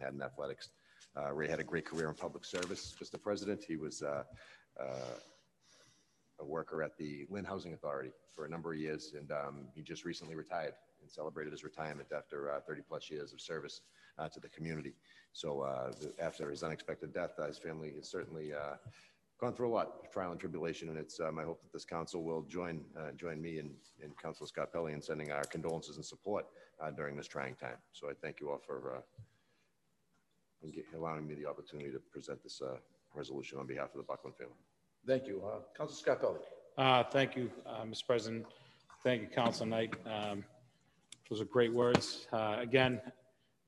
had in athletics. Uh, Ray had a great career in public service, Mr. President. He was uh, uh, a worker at the Lynn Housing Authority for a number of years, and um, he just recently retired and celebrated his retirement after uh, 30 plus years of service uh, to the community. So the, after his unexpected death, his family has certainly gone through a lot, trial and tribulation, and it's my hope that this council will join uh, join me and, and Councilor Scarpelli in sending our condolences and support uh, during this trying time. So I thank you all for uh, allowing me the opportunity to present this uh, resolution on behalf of the Buckland family. Thank you. Uh, Council Scarpelli. Uh, Thank you, uh, Mr. President. Thank you, Council Knight. Um, Those are great words. Uh, Again,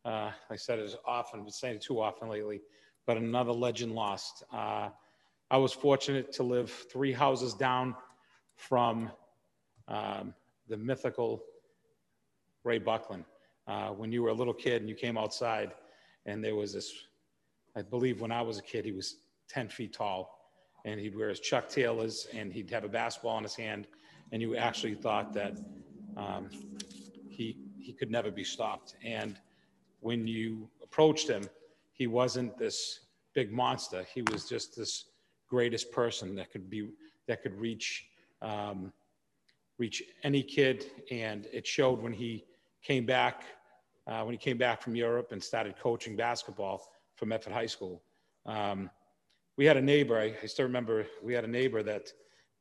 uh, I said it often, been saying it too often lately, but another legend lost. Uh, I was fortunate to live three houses down from um, the mythical Ray Buckland. Uh, When you were a little kid and you came outside, and there was this, I believe when I was a kid, he was 10 feet tall and he'd wear his Chuck Taylors, and he'd have a basketball in his hand, and you actually thought that um, he he could never be stopped. And when you approached him, he wasn't this big monster. He was just this greatest person that could be that could reach um, reach any kid, and it showed when he came back uh, when he came back from Europe and started coaching basketball for Medford High School. Um, we had a neighbor, I, I still remember, we had a neighbor that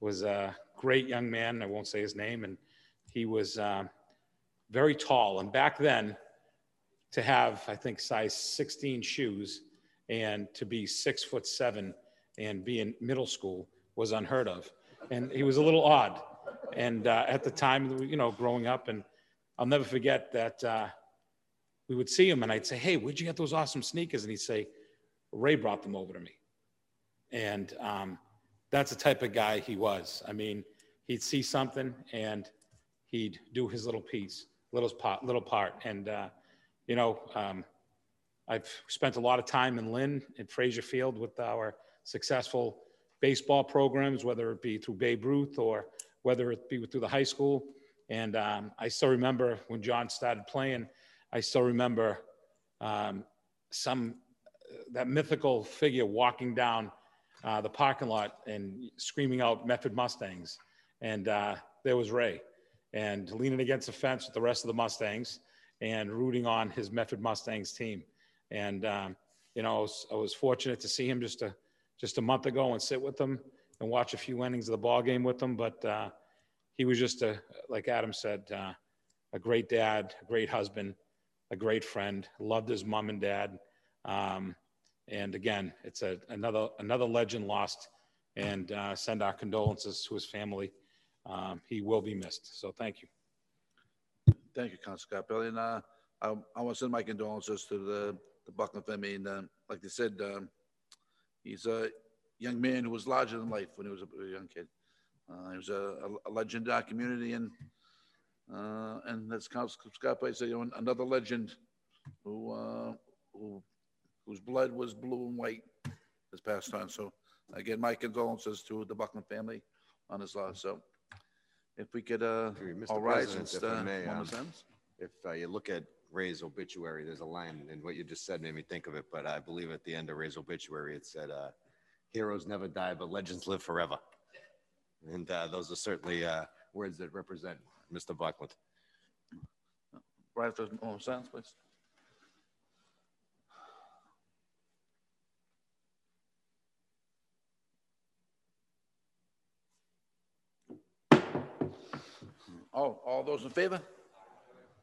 was a great young man. I won't say his name. And he was uh, very tall. And back then, to have, I think, size 16 shoes and to be six foot seven and be in middle school was unheard of. And he was a little odd. And uh, at the time, you know, growing up, and I'll never forget that uh, we would see him and I'd say, Hey, where'd you get those awesome sneakers? And he'd say, Ray brought them over to me. And um, that's the type of guy he was. I mean, he'd see something and he'd do his little piece, little part, little part. And, uh, you know, um, I've spent a lot of time in Lynn and Fraser Field with our successful baseball programs, whether it be through Babe Ruth or whether it be through the high school. And um, I still remember when John started playing, I still remember um, some, that mythical figure walking down uh, the parking lot and screaming out Medford Mustangs. And uh, there was Ray, and leaning against the fence with the rest of the Mustangs and rooting on his Medford Mustangs team. And um, you know, I was, I was, fortunate to see him just a just a month ago and sit with him and watch a few innings of the ball game with him. But uh, he was just a like Adam said, uh, a great dad, a great husband, a great friend. Loved his mom and dad. Um, and again, it's a, another, another legend lost and uh, send our condolences to his family. Um, he will be missed. So thank you. Thank you, Council Scarpelli. And uh, I, I want to send my condolences to the, the Buckland family. And uh, like they said, um, he's a young man who was larger than life when he was a, a young kid. Uh, he was a, a, legend in our community. And, uh, and as Council Scarpelli said, you know, another legend who, uh, who whose blood was blue and white has passed on. So again, my condolences to the Buckland family on his loss. So if we could, uh, Mr. all rise if may, um. If uh, you look at Ray's obituary, there's a line, and what you just said made me think of it, but I believe at the end of Ray's obituary, it said, uh, heroes never die, but legends live forever. And uh, those are certainly uh, words that represent Mr. Buckland. Rise for a moment of silence, please. All, all those in favor?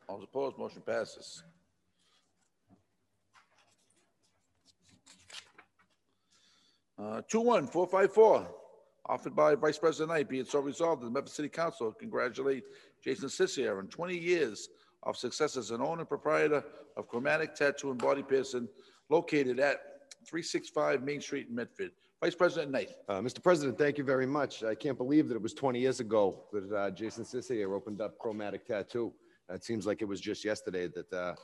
All opposed, motion passes. Uh, two one, four five four, offered by Vice President Knight, be it so resolved, that the Medford City Council congratulate Jason Sissier on twenty years of success as an owner and proprietor of Chromatic Tattoo and Body Piercing located at three six five Main Street in Medford. Vice President Knight. Uh, Mr. President, thank you very much. I can't believe that it was 20 years ago that uh, Jason Sissier opened up Chromatic Tattoo. It seems like it was just yesterday that uh,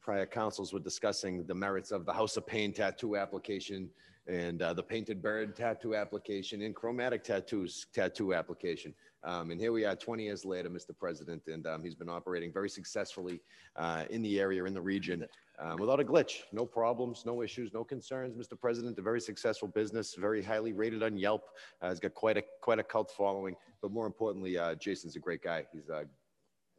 prior councils were discussing the merits of the House of Pain tattoo application and uh, the Painted Bird tattoo application and Chromatic Tattoos tattoo application. Um, and here we are 20 years later, Mr. President, and um, he's been operating very successfully uh, in the area, in the region. um, without a glitch. No problems, no issues, no concerns, Mr. President. A very successful business, very highly rated on Yelp. Uh, He's got quite a, quite a cult following, but more importantly, uh, Jason's a great guy. He's a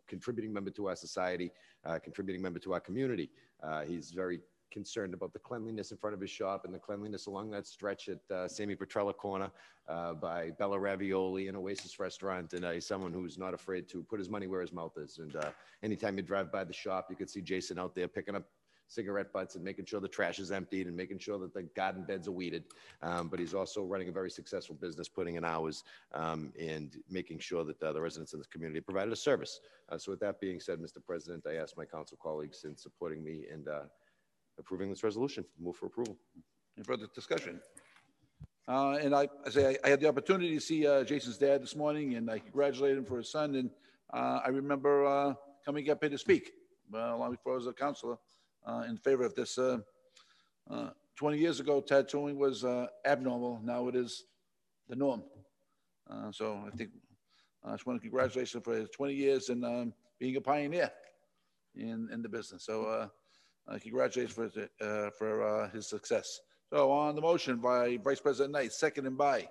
contributing member to our society, uh, contributing member to our community. Uh, He's very concerned about the cleanliness in front of his shop and the cleanliness along that stretch at uh, Sammy Petrella Corner uh, by Bella Ravioli and Oasis Restaurant. And uh, he's someone who's not afraid to put his money where his mouth is. And uh, anytime you drive by the shop, you can see Jason out there picking up cigarette butts and making sure the trash is emptied and making sure that the garden beds are weeded. Um, but he's also running a very successful business, putting in hours um, and making sure that uh, the residents in this community provided a service. Uh, so with that being said, Mr. President, I ask my council colleagues in supporting me and uh, approving this resolution. Move for approval. Any further discussion? Uh, And I, I say, I- I had the opportunity to see uh, Jason's dad this morning, and I congratulated him for his son, and uh, I remember uh, coming up here to speak, uh, long before I was a counselor, uh, in favor of this. uh, uh, 20 years ago, tattooing was abnormal, now it is the norm. So I think, I just want to congratulate him for his 20 years and um, being a pioneer in, in the business. So uh, Congratulations for, uh, for uh, his success. So on the motion by Vice President Knight, seconded by,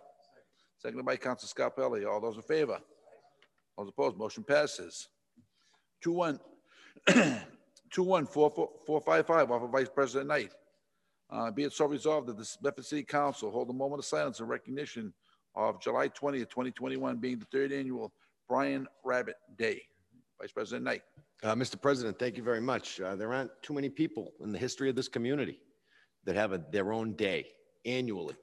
seconded by Council Scarpelli. All those in favor? All those opposed? Motion passes. Two one, two one four four four five five off of Vice President Knight. Uh, Be it so resolved that the Medford City Council hold a moment of silence in recognition of July twentieth, twenty twenty-one being the third annual Brian Rabbit Day. Vice President Knight. Uh, Mr. President, thank you very much. Uh, there aren't too many people in the history of this community that have a, their own day annually.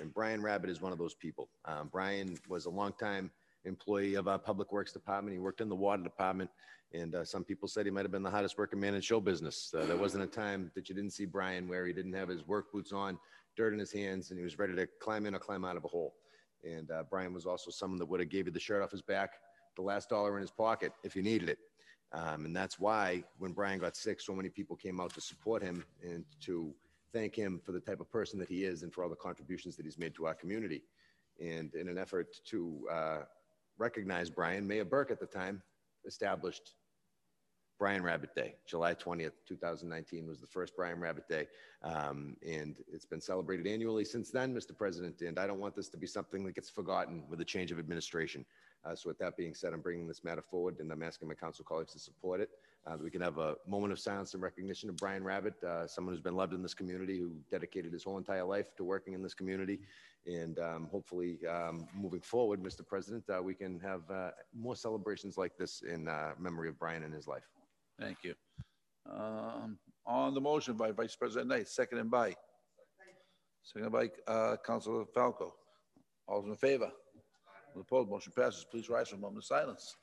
And Brian Rabbit is one of those people. Um, Brian was a longtime employee of our Public Works Department. He worked in the Water Department. And uh, some people said he might have been the hottest working man in show business. Uh, there wasn't a time that you didn't see Brian where he didn't have his work boots on, dirt in his hands, and he was ready to climb in or climb out of a hole. And uh, Brian was also someone that would have gave you the shirt off his back, the last dollar in his pocket if you needed it. Um, and that's why when Brian got sick, so many people came out to support him and to thank him for the type of person that he is and for all the contributions that he's made to our community. And in an effort to uh, recognize Brian, Mayor Burke at the time established Brian Rabbit Day. July 20th, 2019 was the first Brian Rabbit Day. Um, and it's been celebrated annually since then, Mr. President. And I don't want this to be something that gets forgotten with a change of administration. Uh, so with that being said, I'm bringing this matter forward and I'm asking my council colleagues to support it. Uh, we can have a moment of silence and recognition of Brian Rabbit, uh, someone who's been loved in this community, who dedicated his whole entire life to working in this community. And um, hopefully, um, moving forward, Mr. President, uh, we can have uh, more celebrations like this in uh, memory of Brian and his life. Thank you. Um, On the motion by Vice President Knight, seconded by, seconded by uh, Councilor Falco. All those in favor? All opposed? Motion passes. Please rise for a moment of silence.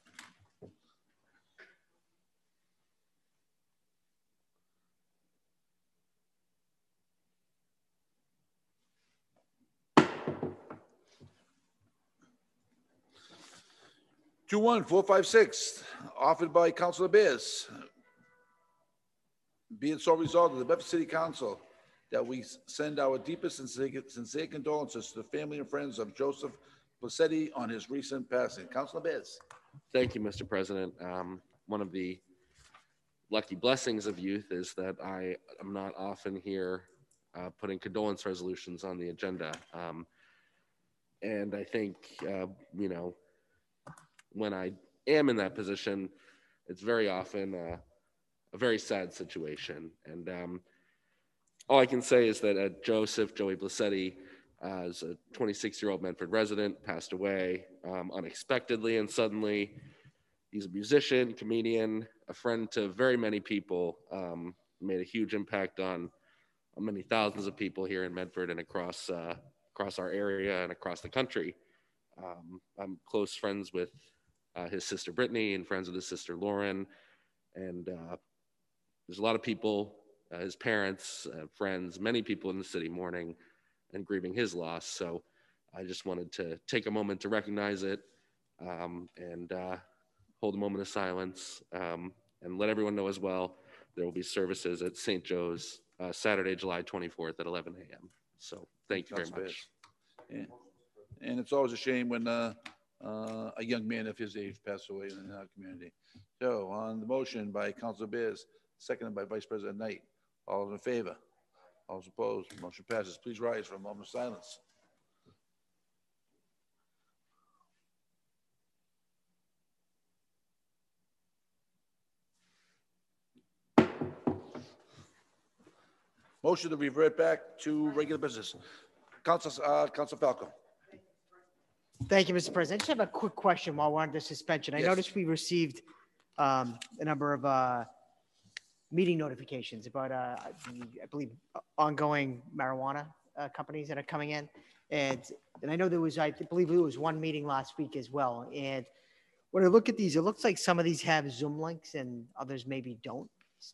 Two one four five six, offered by Councilor Bears. Be it so resolved the Medford City Council that we send our deepest sincere sincere condolences to the family and friends of Joseph Placetti on his recent passing. Councilor Bears. Thank you, Mr. President. Um, one of the lucky blessings of youth is that I am not often here uh, putting condolence resolutions on the agenda. Um, and I think, uh, you know, when I am in that position, it's very often uh, a very sad situation. And um, all I can say is that Joseph, Joey Blassetti, is a 26 year old Medford resident, passed away um, unexpectedly and suddenly. He's a musician, comedian, a friend to very many people, um, made a huge impact on, on many thousands of people here in Medford and across, uh, across our area and across the country. Um, I'm close friends with uh, his sister Brittany and friends with his sister Lauren. And uh, there's a lot of people, uh, his parents, uh, friends, many people in the city mourning and grieving his loss. So I just wanted to take a moment to recognize it um, and uh, hold a moment of silence um, and let everyone know as well there will be services at St. Joe's uh, Saturday, July 24th at 11 a.m. So thank you very Councilor much. Yeah. And it's always a shame when uh, uh, a young man of his age passes away in our community. So on the motion by Councilor Bears, seconded by Vice President Knight, All in favor? All opposed? Motion passes. Please rise for a moment of silence. Motion to revert back to regular business. Council, uh, Council Falco. Thank you, Mr. President. I just have a quick question while we're under suspension. I Yes. noticed we received um, a number of uh, meeting notifications about, uh, I believe, ongoing marijuana uh, companies that are coming in. And, and I know there was, I believe there was one meeting last week as well. And when I look at these, it looks like some of these have Zoom links and others maybe don't.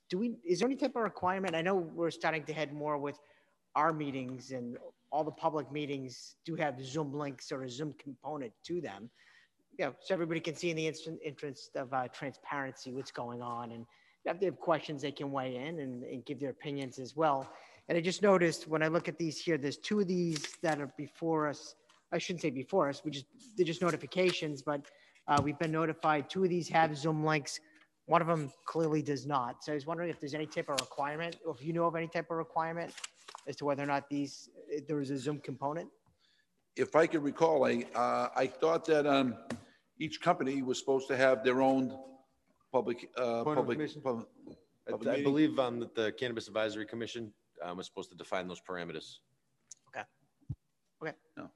Do we, is there any type of requirement? I know we're starting to head more with our meetings and all the public meetings do have Zoom links or a Zoom component to them. You know, so everybody can see in the instant interest of uh, transparency what's going on. And if they have questions, they can weigh in and, and give their opinions as well. And I just noticed when I look at these here, there's two of these that are before us. I shouldn't say before us, we just, they're just notifications, but uh, we've been notified. Two of these have Zoom links. One of them clearly does not. So I was wondering if there's any type of requirement, or if you know of any type of requirement as to whether or not these, if there is a Zoom component? If I could recall, I, uh, I thought that, um, each company was supposed to have their own public, uh, Point of public. information? pub- I- public I meeting. believe um, that the Cannabis Advisory Commission um, was supposed to define those parameters. Okay. Okay. No.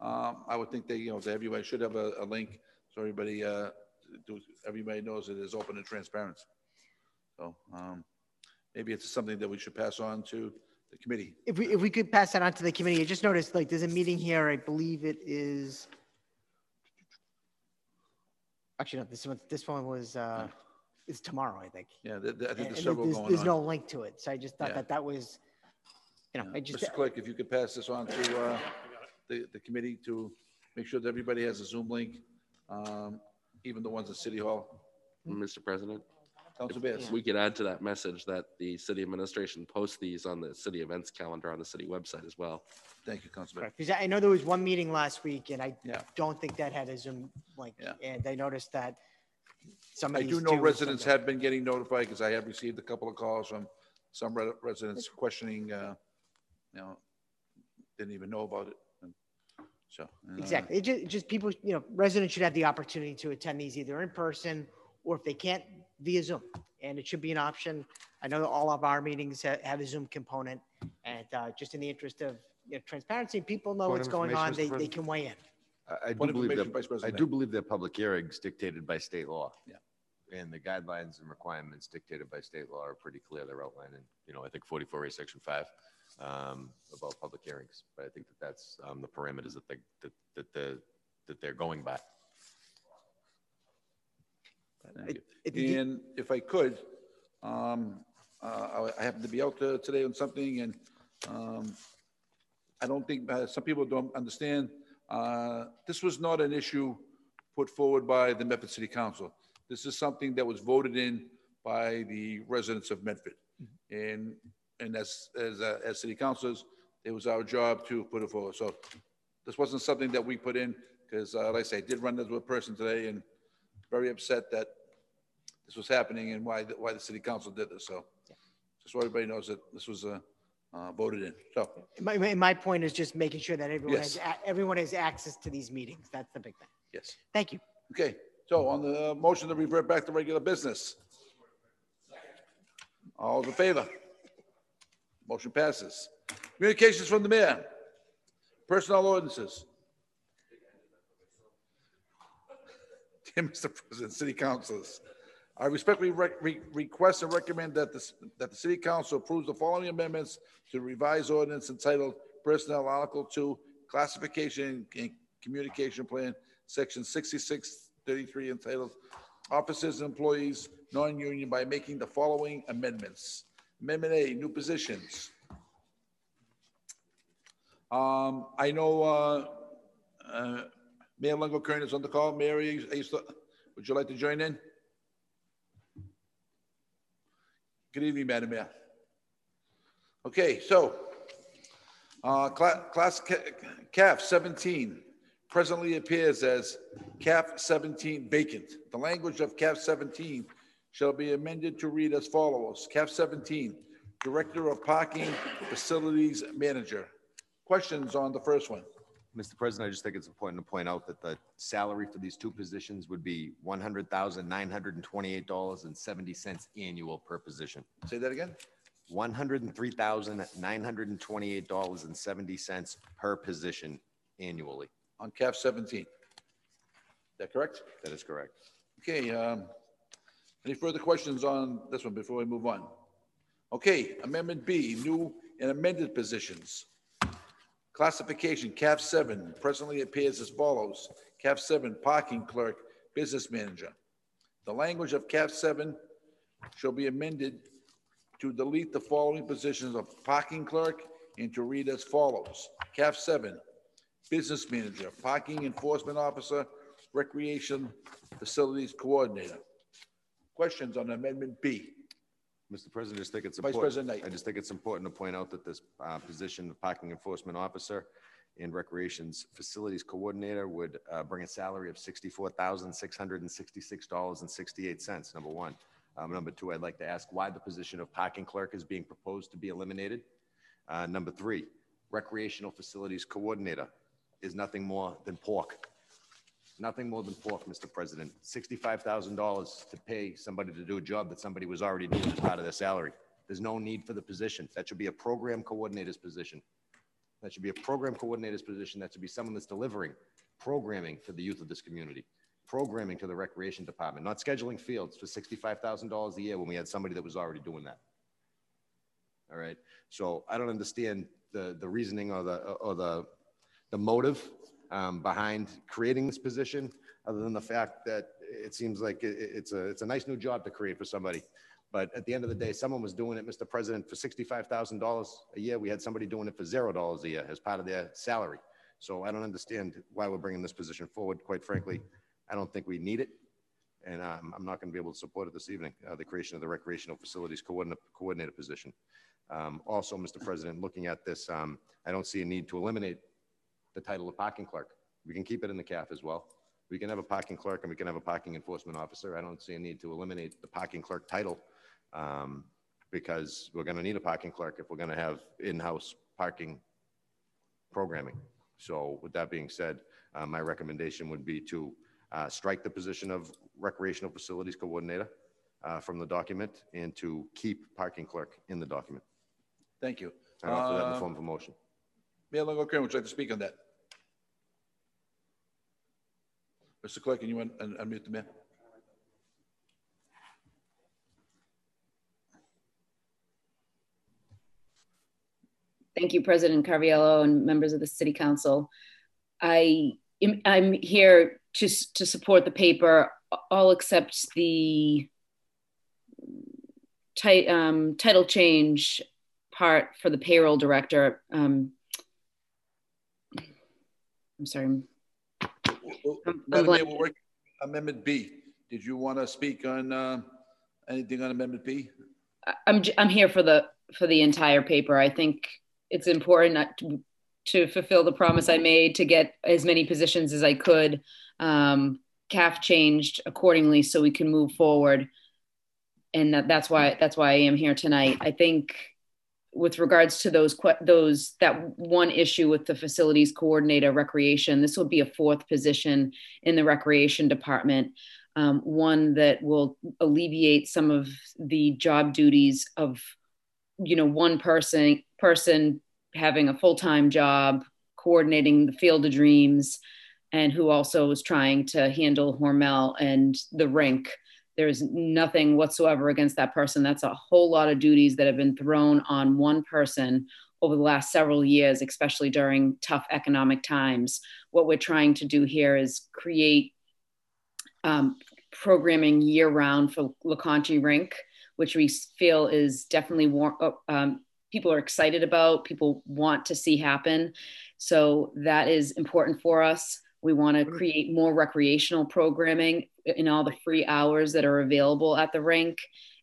Um, I would think they, you know, that everybody should have a, a link, so everybody, uh, do- everybody knows it is open and transparent. So, um, maybe it's something that we should pass on to the committee. If we, if we could pass that on to the committee, I just noticed, like, there's a meeting here, I believe it is. Actually, no, this one, this one was, uh, it's tomorrow, I think. Yeah, there- there- I think And there's several there's, going there's no link to it, so I just thought Yeah. that that was, you know, I Yeah. just, Mr. Clerk, if you could pass this on to, uh, the, the committee to make sure that everybody has a Zoom link, um, even the ones at City Hall. Mr. President, Council Bears. we could add to that message that the city administration posts these on the city events calendar on the city website as well. Thank you, Council Bears. because I know there was one meeting last week, and I Yeah. don't think that had a Zoom link. Yeah. And I noticed that some of I these do know residents have been getting notified because I have received a couple of calls from some re- residents questioning, uh, you know, didn't even know about it. And So. uh, Exactly. It just, just people, you know, residents should have the opportunity to attend these either in person or if they can't via Zoom. And it should be an option. I know that all of our meetings ha- have a Zoom component. And uh, just in the interest of you know, transparency, people know Point what's of going on, information, they, Mr. they can weigh in. I- I do of believe information, Vice that, I President. do believe that public hearings dictated by state law. Yeah. And the guidelines and requirements dictated by state law are pretty clear. They're outlined in, you know, I think 44A, Section 5, um, about public hearings. But I think that that's um, the parameters that they, that, that the, that they're going by. Thank you. It- it- And if I could, um, uh, I I happen to be out uh, today on something and, um, I don't think, uh, some people don't understand, uh, this was not an issue put forward by the Medford City Council. This is something that was voted in by the residents of Medford. And, and as, as, uh, as city councilors, it was our job to put it forward. So this wasn't something that we put in, because, uh, like I say, I did run into a person today and very upset that this was happening and why, the- why the city council did this, so. Just so everybody knows that this was, uh, uh, voted in, so. My, my, point is just making sure that everyone has, Yes. a- everyone has access to these meetings. That's the big thing. Yes. Thank you. Okay, so on the motion to revert back to regular business. All in favor? Motion passes. Communications from the mayor. Personnel ordinances. Dear Mr. President, city councilors, I respectfully rec- re- request and recommend that the, that the city council approves the following amendments to revised ordinance entitled Personnel Article Two, Classification and Communication Plan, Section sixty-six thirty-three entitled Officers and Employees, Non-Union by making the following amendments. Amendment A, new positions. Um, I know, uh, uh, Mayor Lungo-Koehn is on the call. Mary, would you like to join in? Good evening, Madam Mayor. Okay, so, uh, cla- class ca- CAF seventeen presently appears as CAF seventeen vacant. The language of CAF seventeen shall be amended to read as follows. CAF seventeen, Director of Parking Facilities Manager. Questions on the first one? Mr. President, I just think it's important to point out that the salary for these two positions would be one hundred thousand nine hundred and twenty-eight dollars and seventy cents annual per position. Say that again? One hundred and three thousand nine hundred and twenty-eight dollars and seventy cents per position annually. On CAF 17. Is that correct? That is correct. Okay, um, any further questions on this one before we move on? Okay, Amendment B, new and amended positions. Classification, CAF seven, presently appears as follows. CAF seven, parking clerk, business manager. The language of CAF seven shall be amended to delete the following positions of parking clerk and to read as follows. CAF seven, business manager, parking enforcement officer, recreation facilities coordinator. Questions on Amendment B? Mr. President, I just think it's Vice important. President Knight. I just think it's important to point out that this uh, position of parking enforcement officer and recreations facilities coordinator would uh, bring a salary of sixty-four thousand, six hundred and sixty-six dollars and sixty-eight cents, number one. Um, Number two, I'd like to ask why the position of parking clerk is being proposed to be eliminated. Uh, Number three, recreational facilities coordinator is nothing more than pork. Nothing more than pork, Mr. President. Sixty-five thousand dollars to pay somebody to do a job that somebody was already doing as part of their salary. There's no need for the position. That should be a program coordinator's position. That should be a program coordinator's position. That should be someone that's delivering programming for the youth of this community, programming to the recreation department, not scheduling fields for sixty-five thousand dollars a year when we had somebody that was already doing that. All right, so I don't understand the, the reasoning or the, or the, the motive um, behind creating this position, other than the fact that it seems like it, it's a, it's a nice new job to create for somebody. But at the end of the day, someone was doing it, Mr. President, for sixty-five thousand dollars a year. We had somebody doing it for zero dollars a year as part of their salary. So I don't understand why we're bringing this position forward. Quite frankly, I don't think we need it. And um, I'm not going to be able to support it this evening, uh, the creation of the recreational facilities coordinator, coordinator position. Um, also, Mr. President, looking at this, um, I don't see a need to eliminate the title of parking clerk. We can keep it in the CAF as well. We can have a parking clerk and we can have a parking enforcement officer. I don't see a need to eliminate the parking clerk title um, because we're going to need a parking clerk if we're going to have in-house parking programming. So with that being said, uh, my recommendation would be to uh, strike the position of recreational facilities coordinator uh, from the document and to keep parking clerk in the document. Thank you. I offer that in the Uh, form of a motion. Mayor Lungo would you like to speak on that? Mr. Clerk, can you un- un- unmute the mayor? Thank you, President Caraviello and members of the City Council. I am, I'm here to, to support the paper, all except the ti- um, title change part for the payroll director. Um, I'm sorry. I'm Madam Mayor, we're Amendment B. Did you want to speak on uh, anything on Amendment B? I'm, I'm here for the, for the entire paper. I think it's important to, to fulfill the promise I made to get as many positions as I could. Um, CAF changed accordingly so we can move forward. And that, that's why, that's why I am here tonight. I think with regards to those, those, that one issue with the facilities coordinator recreation, this will be a fourth position in the recreation department um, one that will alleviate some of the job duties of you know one person person having a full-time job coordinating the field of dreams and who also is trying to handle hormel and the rink there's nothing whatsoever against that person that's a whole lot of duties that have been thrown on one person over the last several years especially during tough economic times what we're trying to do here is create um, programming year round for LoConte Rink, which we feel is definitely war- uh, um, people are excited about, people want to see happen. So that is important for us. We want to create more recreational programming in all the free hours that are available at the rink,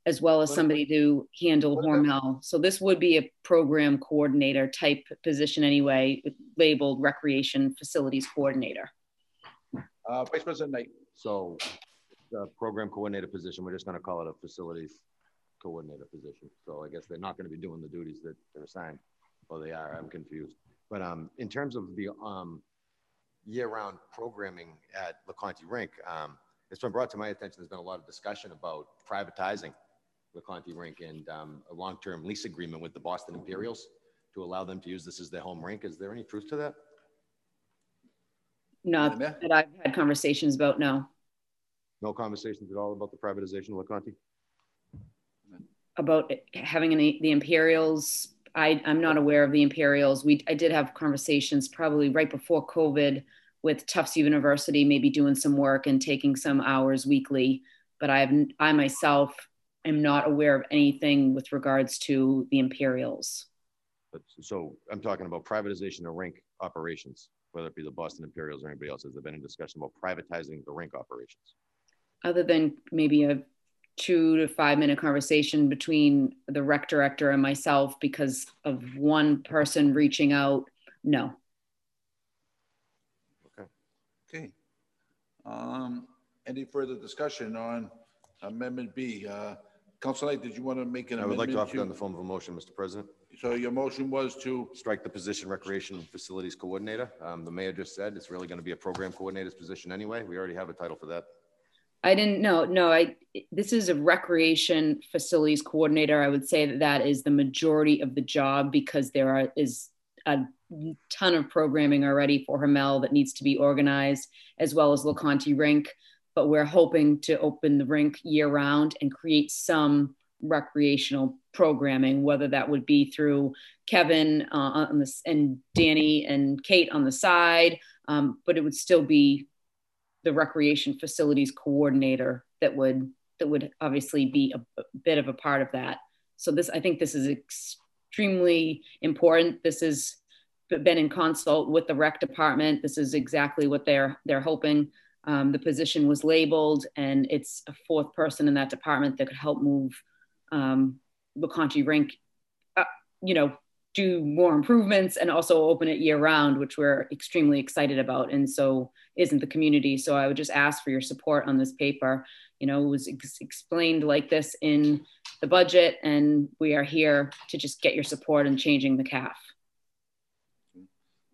as well as somebody to handle Hormel. So this would be a program coordinator type position anyway, labeled recreation facilities coordinator. Uh, Vice President Knight, So the program coordinator position, we're just going to call it a facilities coordinator position. So I guess they're not going to be doing the duties that they're assigned. Or they are, I'm confused. But um, in terms of the um, year-round programming at LoConte Rink, um, it's been brought to my attention, there's been a lot of discussion about privatizing the LoConte Rink and um, a long-term lease agreement with the Boston Imperials to allow them to use this as their home rink. Is there any truth to that? Not Madam Mayor? that I've had conversations about, no. No conversations at all about the privatization of LoConte? About having any, the Imperials, I, I'm not aware of the Imperials. We, I did have conversations probably right before COVID with Tufts University, maybe doing some work and taking some hours weekly. But I have, I myself am not aware of anything with regards to the Imperials. So I'm talking about privatization of rink operations, whether it be the Boston Imperials or anybody else. Has there been any discussion about privatizing the rink operations? Other than maybe a two to five minute conversation between the rec director and myself because of one person reaching out, no. Okay. Um, any further discussion on Amendment B? Uh, Council Knight, did you want to make an I would like to offer that in the form of a motion, Mr. President. So your motion was to, Strike the position Recreation Facilities Coordinator. Um, the mayor just said it's really going to be a program coordinator's position anyway. We already have a title for that. I didn't know. No, I. This is a recreation facilities coordinator. I would say that that is the majority of the job because there are is a ton of programming already for Hormel that needs to be organized, as well as LoConte Rink. But we're hoping to open the rink year round and create some recreational programming, whether that would be through Kevin uh, on and Danny and Kate on the side, um, but it would still be the recreation facilities coordinator that would that would obviously be a, a bit of a part of that. So this, I think, this is extremely important. This has been in consult with the rec department. This is exactly what they're they're hoping. Um, the position was labeled, and it's a fourth person in that department that could help move um, LoConte Rink, uh, you know, do more improvements and also open it year round, which we're extremely excited about. And so isn't the community. So I would just ask for your support on this paper. You know, it was ex explained like this in the budget, and we are here to just get your support in changing the CAF.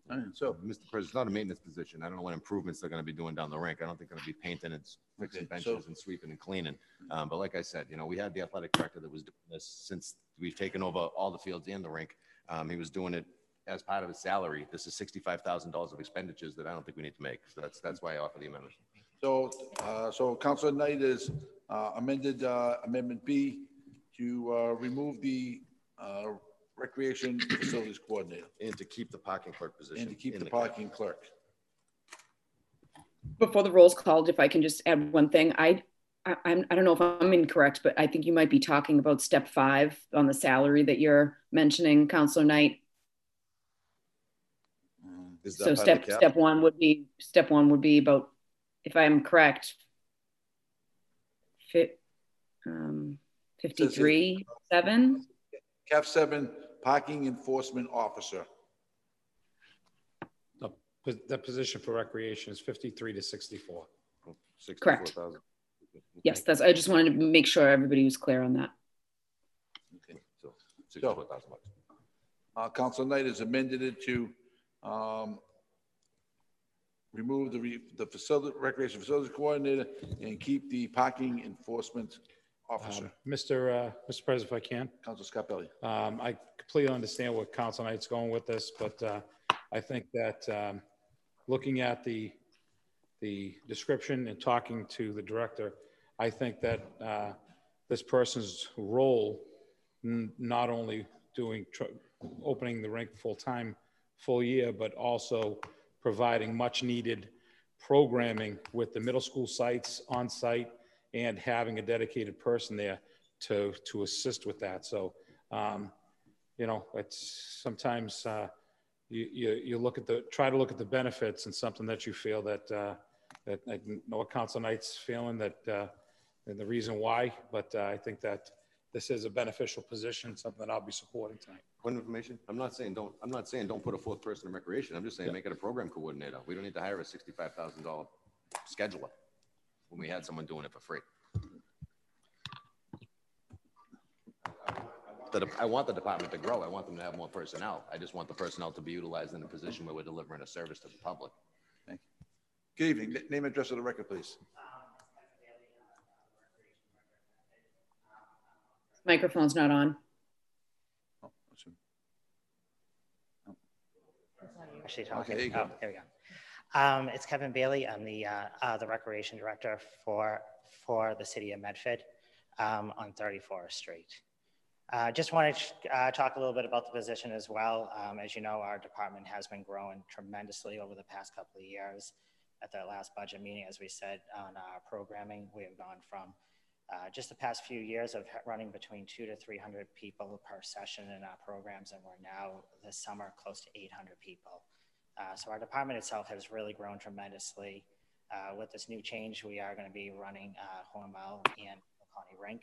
all right, so, Mr. President, it's not a maintenance position. I don't know what improvements they're going to be doing down the rink. I don't think they're going to be painting and fixing benches so- and sweeping and cleaning. Um, but like I said, you know, we had the athletic director that was doing this since we've taken over all the fields and the rink. Um, he was doing it as part of his salary. This is sixty-five thousand dollars of expenditures that I don't think we need to make. So that's, that's why I offer the amendment. so, uh, so Council Knight has uh, amended uh, Amendment B to uh, remove the uh, Recreation Facilities Coordinator And to keep the parking clerk position. and to keep in the cap. parking clerk. Before the roll's called, if I can just add one thing, I, I, I'm, I don't know if I'm incorrect, but I think you might be talking about step five on the salary that you're mentioning, Counselor Knight. Is that So part the step, cap? step one would be, step one would be about, if I'm correct, fit, um, fifty-three, seven? CAF seven, Parking Enforcement Officer. The, the position for recreation is 53 to 64. Correct. 64,000. Yes, that's, I just wanted to make sure everybody was clear on that. Okay. So sixty-four thousand bucks. Uh, Council Knight has amended it to, um, remove the, re- the facility, Recreation Facilities Coordinator and keep the Parking Enforcement Officer. Um, Mr. Uh, Mr. President, if I can. Council Scarpelli. Um, I completely understand where Council Knight's going with this, but uh, I think that um, looking at the, the description and talking to the director, I think that uh, this person's role, not only doing, opening the rink full-time, full year, but also providing much-needed programming with the middle school sites on-site and having a dedicated person there to, to assist with that. So, um, you know, it's sometimes uh, you, you, you look at the, try to look at the benefits and something that you feel that, uh, that I know what Council Knight's feeling that, uh, and the reason why, but uh, I think that this is a beneficial position, something that I'll be supporting tonight. Point of information, I'm not saying don't, I'm not saying don't put a fourth person in recreation. I'm just saying make it a program coordinator. We don't need to hire a sixty-five thousand dollar scheduler when we had someone doing it for free. the, I want the department to grow. I want them to have more personnel. I just want the personnel to be utilized in a position where we're delivering a service to the public. Thank you. Good evening. Name and address of the record, please. Microphone's not on. Oh, that's. Actually talking. there Oh, there we go. Um, it's Kevin Bailey. I'm the, uh, uh, the recreation director for, for the city of Medford, um, on 34th Street. Uh, just want to, uh, talk a little bit about the position as well. Um, as you know, our department has been growing tremendously over the past couple of years. At the last budget meeting, as we said on our programming, we have gone from uh, just the past few years of running between two to 300 people per session in our programs, and we're now this summer close to 800 people. Uh, so our department itself has really grown tremendously. Uh, with this new change, we are going to be running uh, Hormel and Connie Rink.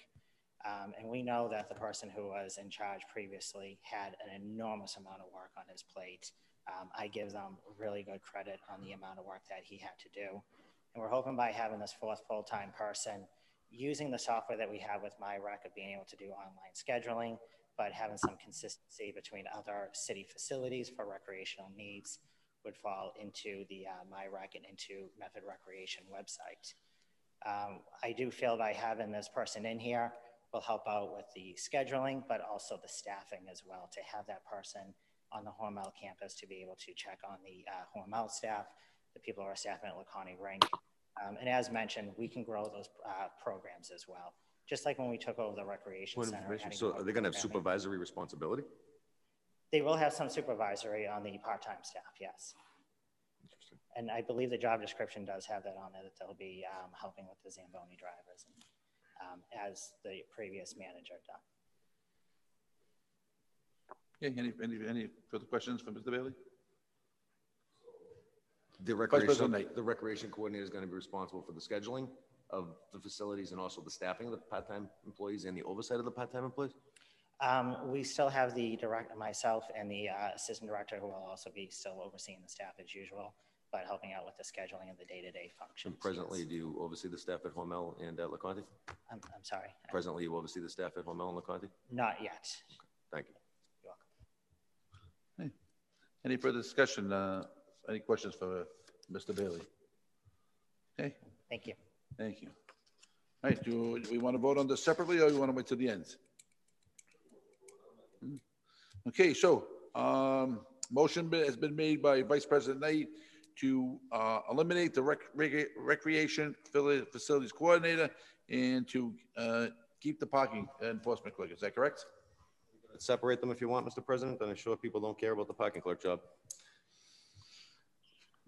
Um, and we know that the person who was in charge previously had an enormous amount of work on his plate. Um, I give them really good credit on the amount of work that he had to do. And we're hoping by having this fourth full-time person, using the software that we have with MyRec of being able to do online scheduling, but having some consistency between other city facilities for recreational needs would fall into the uh, MyRec and into Medford Recreation website. Um, I do feel by having this person in here will help out with the scheduling, but also the staffing as well, to have that person on the Hormel campus to be able to check on the uh, Hormel staff, the people who are staffing at LoConte Rink. Um, and as mentioned, we can grow those uh, programs as well. Just like when we took over the recreation Point center. So more are they going to have supervisory responsibility? They will have some supervisory on the part-time staff, yes. Interesting. And I believe the job description does have that on there, that they'll be um, helping with the Zamboni drivers, and, um, as the previous manager done. Okay, any, any, any further questions for Mr. Bailey? The President recreation, Knight. the recreation coordinator is going to be responsible for the scheduling of the facilities and also the staffing of the part-time employees and the oversight of the part-time employees? Um, we still have the director, myself, and the uh, assistant director who will also be still overseeing the staff as usual, but helping out with the scheduling and the day-to-day functions. And presently, yes. do you oversee the staff at Hormel and at LoConte? I'm, I'm sorry, Presently, you oversee the staff at Hormel and LoConte? not yet. Thank you. You're welcome. Hey. Any further discussion? Uh, any questions for Mr. Bailey? Okay, Thank you. thank you. All right, do we want to vote on this separately or you want to wait till the end? Hmm. Okay, so, um, motion has been made by Vice President Knight to, uh, eliminate the rec- rec- recreation facilities coordinator and to, uh, keep the parking enforcement clerk. Is that correct? Separate them if you want, Mr. President, then I'm sure people don't care about the parking clerk job.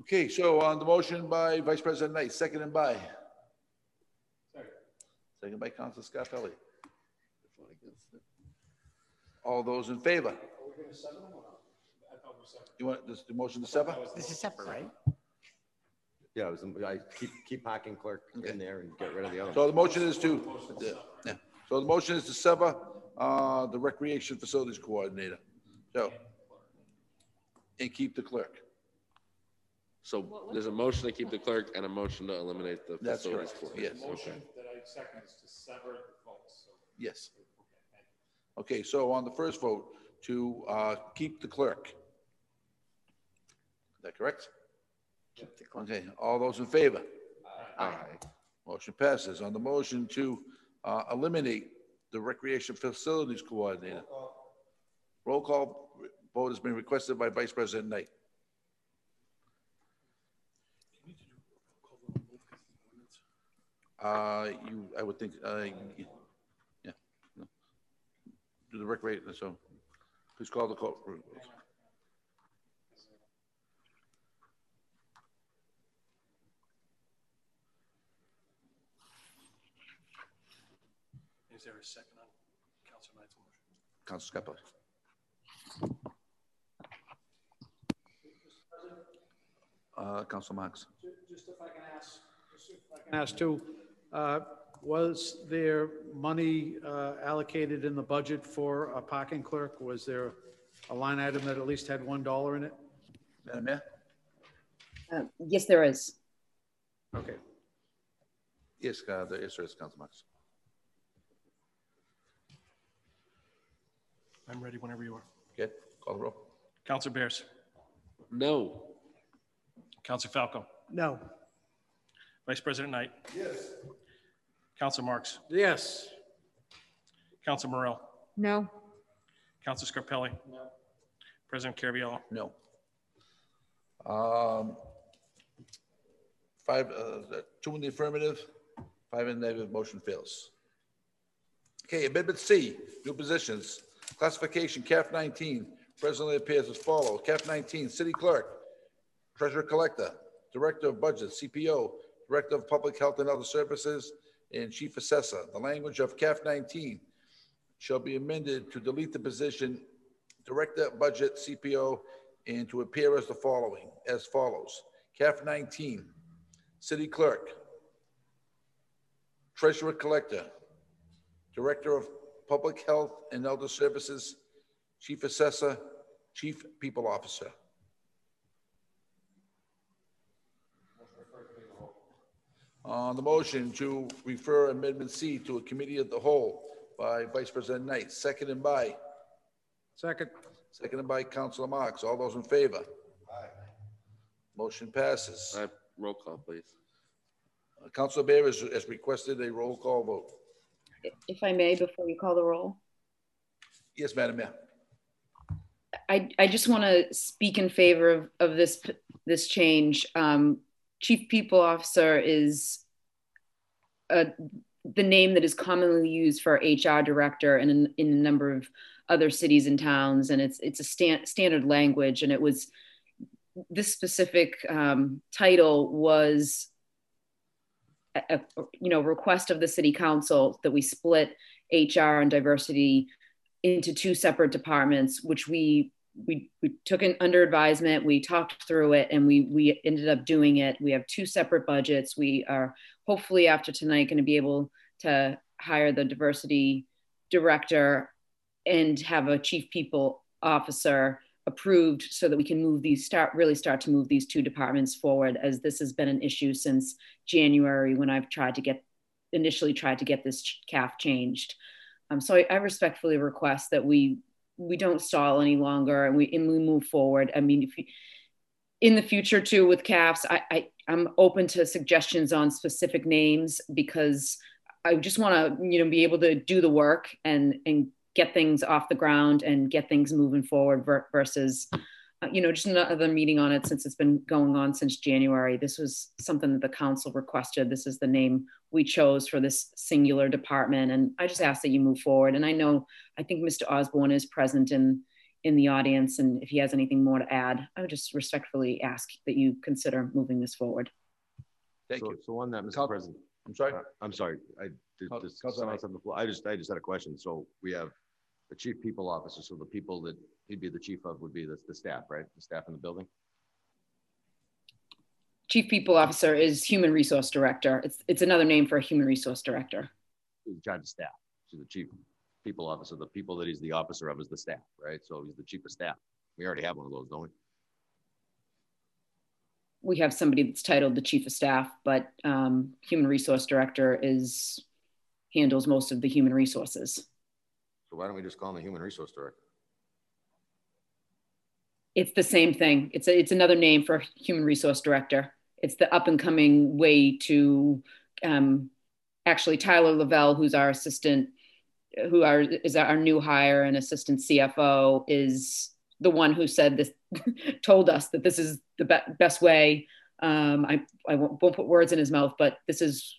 Okay, so on the motion by Vice President Knight, seconded by? Second by Council Scarpelli. All those in favor? You want this, the motion to sever? This is separate, right? Yeah, I was, I keep, keep parking clerk in there and get rid of the other. So the motion is to, yeah, so the motion is to sever, uh, the recreation facilities coordinator. So. And keep the clerk. So there's a motion to keep the clerk and a motion to eliminate the That's facilities correct, coordinator. yes. Motion that I second is to sever the votes. so- Yes. Okay, so on the first vote, to uh, keep the clerk. Is that correct? Keep the clerk. Okay, all those in favor? Aye. Motion passes. On the motion to uh, eliminate the recreation facilities coordinator. Roll call vote has been requested by Vice President Knight. Uh, you, I would think, uh, yeah. no. Do the recreation, so please call the call. Is there a second on Council Knight's motion? Council Scarpelli. Uh, Council Marks. Just if I can ask, just if I can ask too, uh, was there money uh, allocated in the budget for a parking clerk? Was there a line item that at least had $1 in it? Madam Mayor? Um, Yes, there is. Okay. Yes, uh, there is, there is, Council Marks. I'm ready whenever you are. Good, call the roll. Counselor Bears, No. Counselor Falco, No. Vice President Knight. Yes. Counselor Marks, Yes. Counselor Morell, No. Counselor Scarpelli. No. President Caraviello. No. Um, Five, uh, two in the affirmative, five in the negative, motion fails. Okay, amendment C, new positions. Classification, CAF 19, presently appears as follows. CAF 19, city clerk, treasurer collector, director of budget, CPO, director of public health and other services, and chief assessor. The language of CAF 19 shall be amended to delete the position Director Budget CPO and to appear as the following, as follows. CAF 19, City Clerk, Treasurer Collector, Director of Public Health and Elder Services, Chief Assessor, Chief People Officer. On the motion to refer Amendment C to a committee of the whole by Vice President Knight, seconded by Second. Seconded by Councilor Marks. All those in favor? Aye. Motion passes. Uh, Roll call, please. Uh, Councilor Bear has, has requested a roll call vote. If I may, before you call the roll. Yes, Madam Mayor. I, I just want to speak in favor of, of this, this change. Um, Chief People Officer is uh, the name that is commonly used for HR Director in, in a number of other cities and towns. And it's, it's a stan- standard language. And it was, this specific um, title was a, a, you know, request of the city council that we split HR and diversity into two separate departments, which we we we took it under advisement. We talked through it, and we we ended up doing it. We have two separate budgets. We are hopefully after tonight going to be able to hire the diversity director and have a chief people officer approved so that we can move these start really start to move these two departments forward as this has been an issue since January when I've tried to get initially tried to get this CAF changed. Um, so I, I, respectfully request that we we don't stall any longer and we and we move forward. I mean, if you, in the future too with CAFs, I, I I'm open to suggestions on specific names because I just want to you know be able to do the work and and get things off the ground and get things moving forward versus you know just another meeting on it since it's been going on since january. This was something that the council requested. This is the name we chose for this singular department. And i just ask that you move forward. And i know i think mr osborne is present in in the audience. And if he has anything more to add i would just respectfully ask that you consider moving this forward. Thank so, you. so on that mr president. I'm sorry? Uh, i'm sorry. I did, just, someone else on the floor. I just I just had a question. So we have the chief people officer. So the people that he'd be the chief of would be the, the staff, right? The staff in the building. Chief people officer is human resource director. It's it's another name for a human resource director. He's in charge of staff. So the chief people officer, the people that he's the officer of is the staff, right? So he's the chief of staff. We already have one of those, don't we? We have somebody that's titled the chief of staff, but um, human resource director is handles most of the human resources. So why don't we just call him the human resource director? It's the same thing. It's a, it's another name for human resource director. It's the up and coming way to um, actually Tyler Lavelle, who's our assistant, who are, is our new hire and assistant CFO, is the one who said this, told us that this is the be- best way. Um, I, I won't, won't put words in his mouth, but this is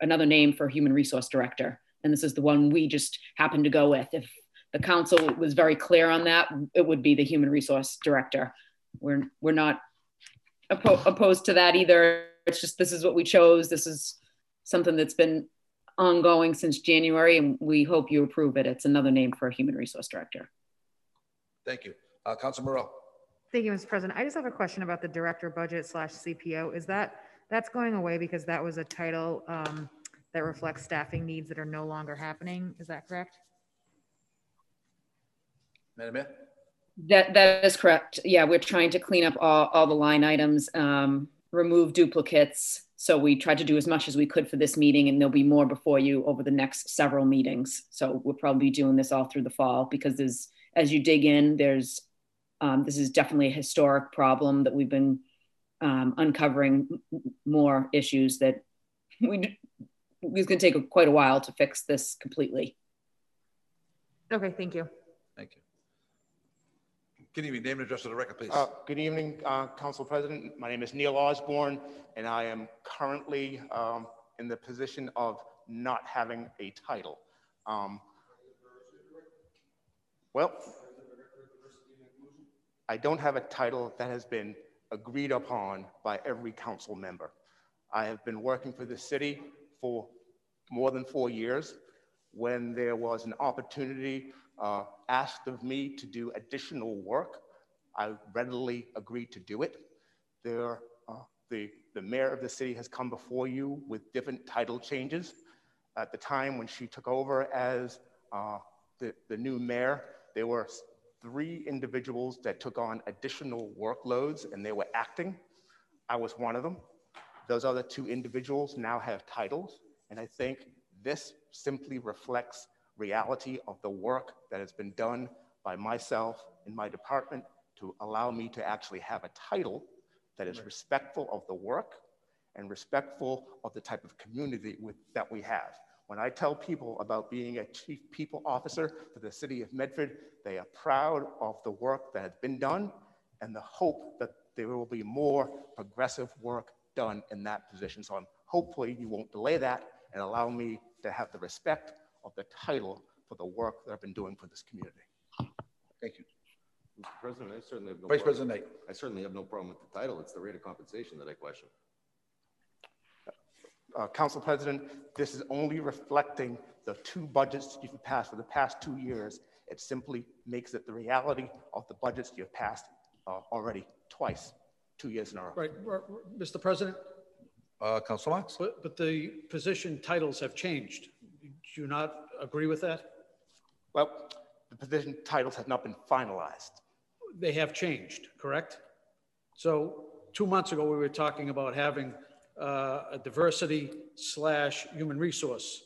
another name for human resource director and this is the one we just happened to go with. If the council was very clear on that, it would be the human resource director. We're we're not oppo- opposed to that either. It's just this is what we chose. This is something that's been ongoing since January, and we hope you approve it. It's another name for a human resource director. Thank you, uh, Council Morell. Thank you, Mr. President. I just have a question about the director budget slash CPO. Is that that's going away because that was a title? Um, that reflects staffing needs that are no longer happening. Is that correct? Madam Mayor? That, that is correct. Yeah, we're trying to clean up all, all the line items, um, remove duplicates. So we tried to do as much as we could for this meeting, and there'll be more before you over the next several meetings. So we'll probably be doing this all through the fall because there's, as you dig in, there's, um, this is definitely a historic problem that we've been um, uncovering more issues that we, it's going to take quite a while to fix this completely. Okay. Thank you. Good evening, name and address of the record, please. Uh, Good evening, uh, Council President. My name is Neil Osborne, and I am currently um, in the position of not having a title. Um, Well, I don't have a title that has been agreed upon by every council member. I have been working for the city for more than four years. When there was an opportunity uh, asked of me to do additional work, I readily agreed to do it. There, uh, the, the mayor of the city has come before you with different title changes. At the time when she took over as uh, the, the new mayor, there were three individuals that took on additional workloads and they were acting. I was one of them. Those other two individuals now have titles, and I think this simply reflects reality of the work that has been done by myself in my department to allow me to actually have a title that is respectful of the work and respectful of the type of community with, that we have. When I tell people about being a chief people officer for the city of Medford, they are proud of the work that has been done and the hope that there will be more progressive work done in that position. So I'm hopefully you won't delay that and allow me to have the respect of the title for the work that I've been doing for this community. Thank you. Mr. President, I certainly have no. Vice problem- President Knight. I certainly have no problem with the title. It's the rate of compensation that I question. Uh, Council President, this is only reflecting the two budgets you've passed for the past two years. It simply makes it the reality of the budgets you've passed uh, already twice, two years in a row. Right, r- r- Mr. President, Uh, Council Marks? but, but the position titles have changed. Do you not agree with that? Well, the position titles have not been finalized. They have changed, correct? So two months ago, we were talking about having uh, a diversity slash human resource,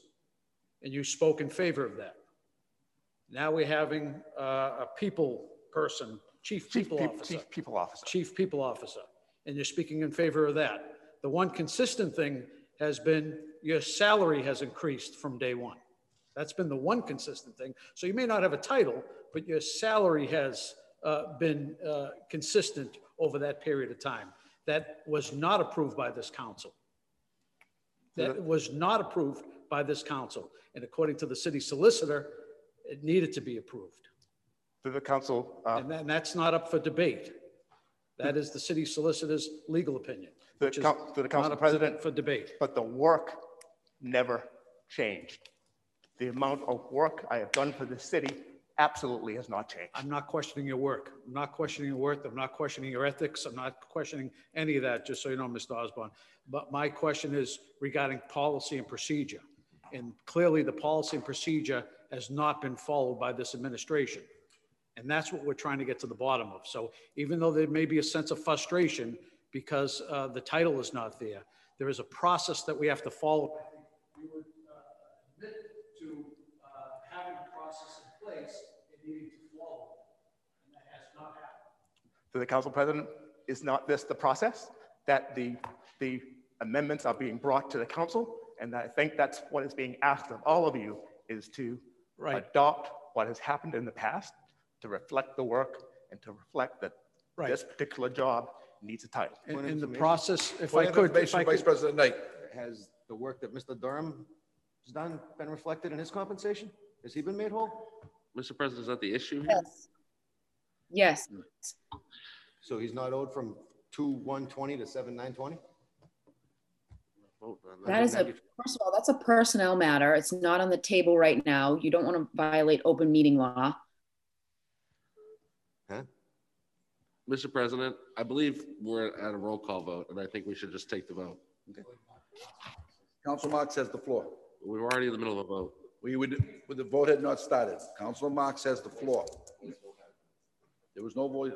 and you spoke in favor of that. Now we're having uh, a people person, chief Chief people Pe- officer. Chief People Officer. Chief People Officer, and you're speaking in favor of that. The one consistent thing has been your salary has increased from day one. That's been the one consistent thing. So you may not have a title, but your salary has uh, been uh, consistent over that period of time. That was not approved by this council. That was not approved by this council. And according to the city solicitor, it needed to be approved. To the council, uh, And that- that's not up for debate. That is the city solicitor's legal opinion. To the which coun- to the not council up president, For debate. but the work never changed. The amount of work I have done for the city absolutely has not changed. I'm not questioning your work. I'm not questioning your worth. I'm not questioning your ethics. I'm not questioning any of that, just so you know, Mr. Osborne. But my question is regarding policy and procedure. And clearly, the policy and procedure has not been followed by this administration. And that's what we're trying to get to the bottom of. So even though there may be a sense of frustration because uh, the title is not there, there is a process that we have to follow. We would uh, admit to uh, having a process in place and needing to follow. And that has not happened. To the council president, is not this the process that the, the amendments are being brought to the council? And I think that's what is being asked of all of you is to Right. adopt what has happened in the past, to reflect the work and to reflect that Right. this particular job needs a title. In, Point in the process, if I could, if information, I Vice could, President Knight. Has the work that Mr. Durham has done been reflected in his compensation? Has he been made whole? Mr. President, is that the issue here? Yes. Yes. Hmm. So he's not owed from two one twenty to seven nine twenty? That is a, first of all, that's a personnel matter. It's not on the table right now. You don't want to violate open meeting law. Mr. President, I believe we're at a roll call vote, and I think we should just take the vote. Council Marks has the floor. We were already in the middle of a vote. We would, the vote had not started. Council Marks has the floor. There was no voice.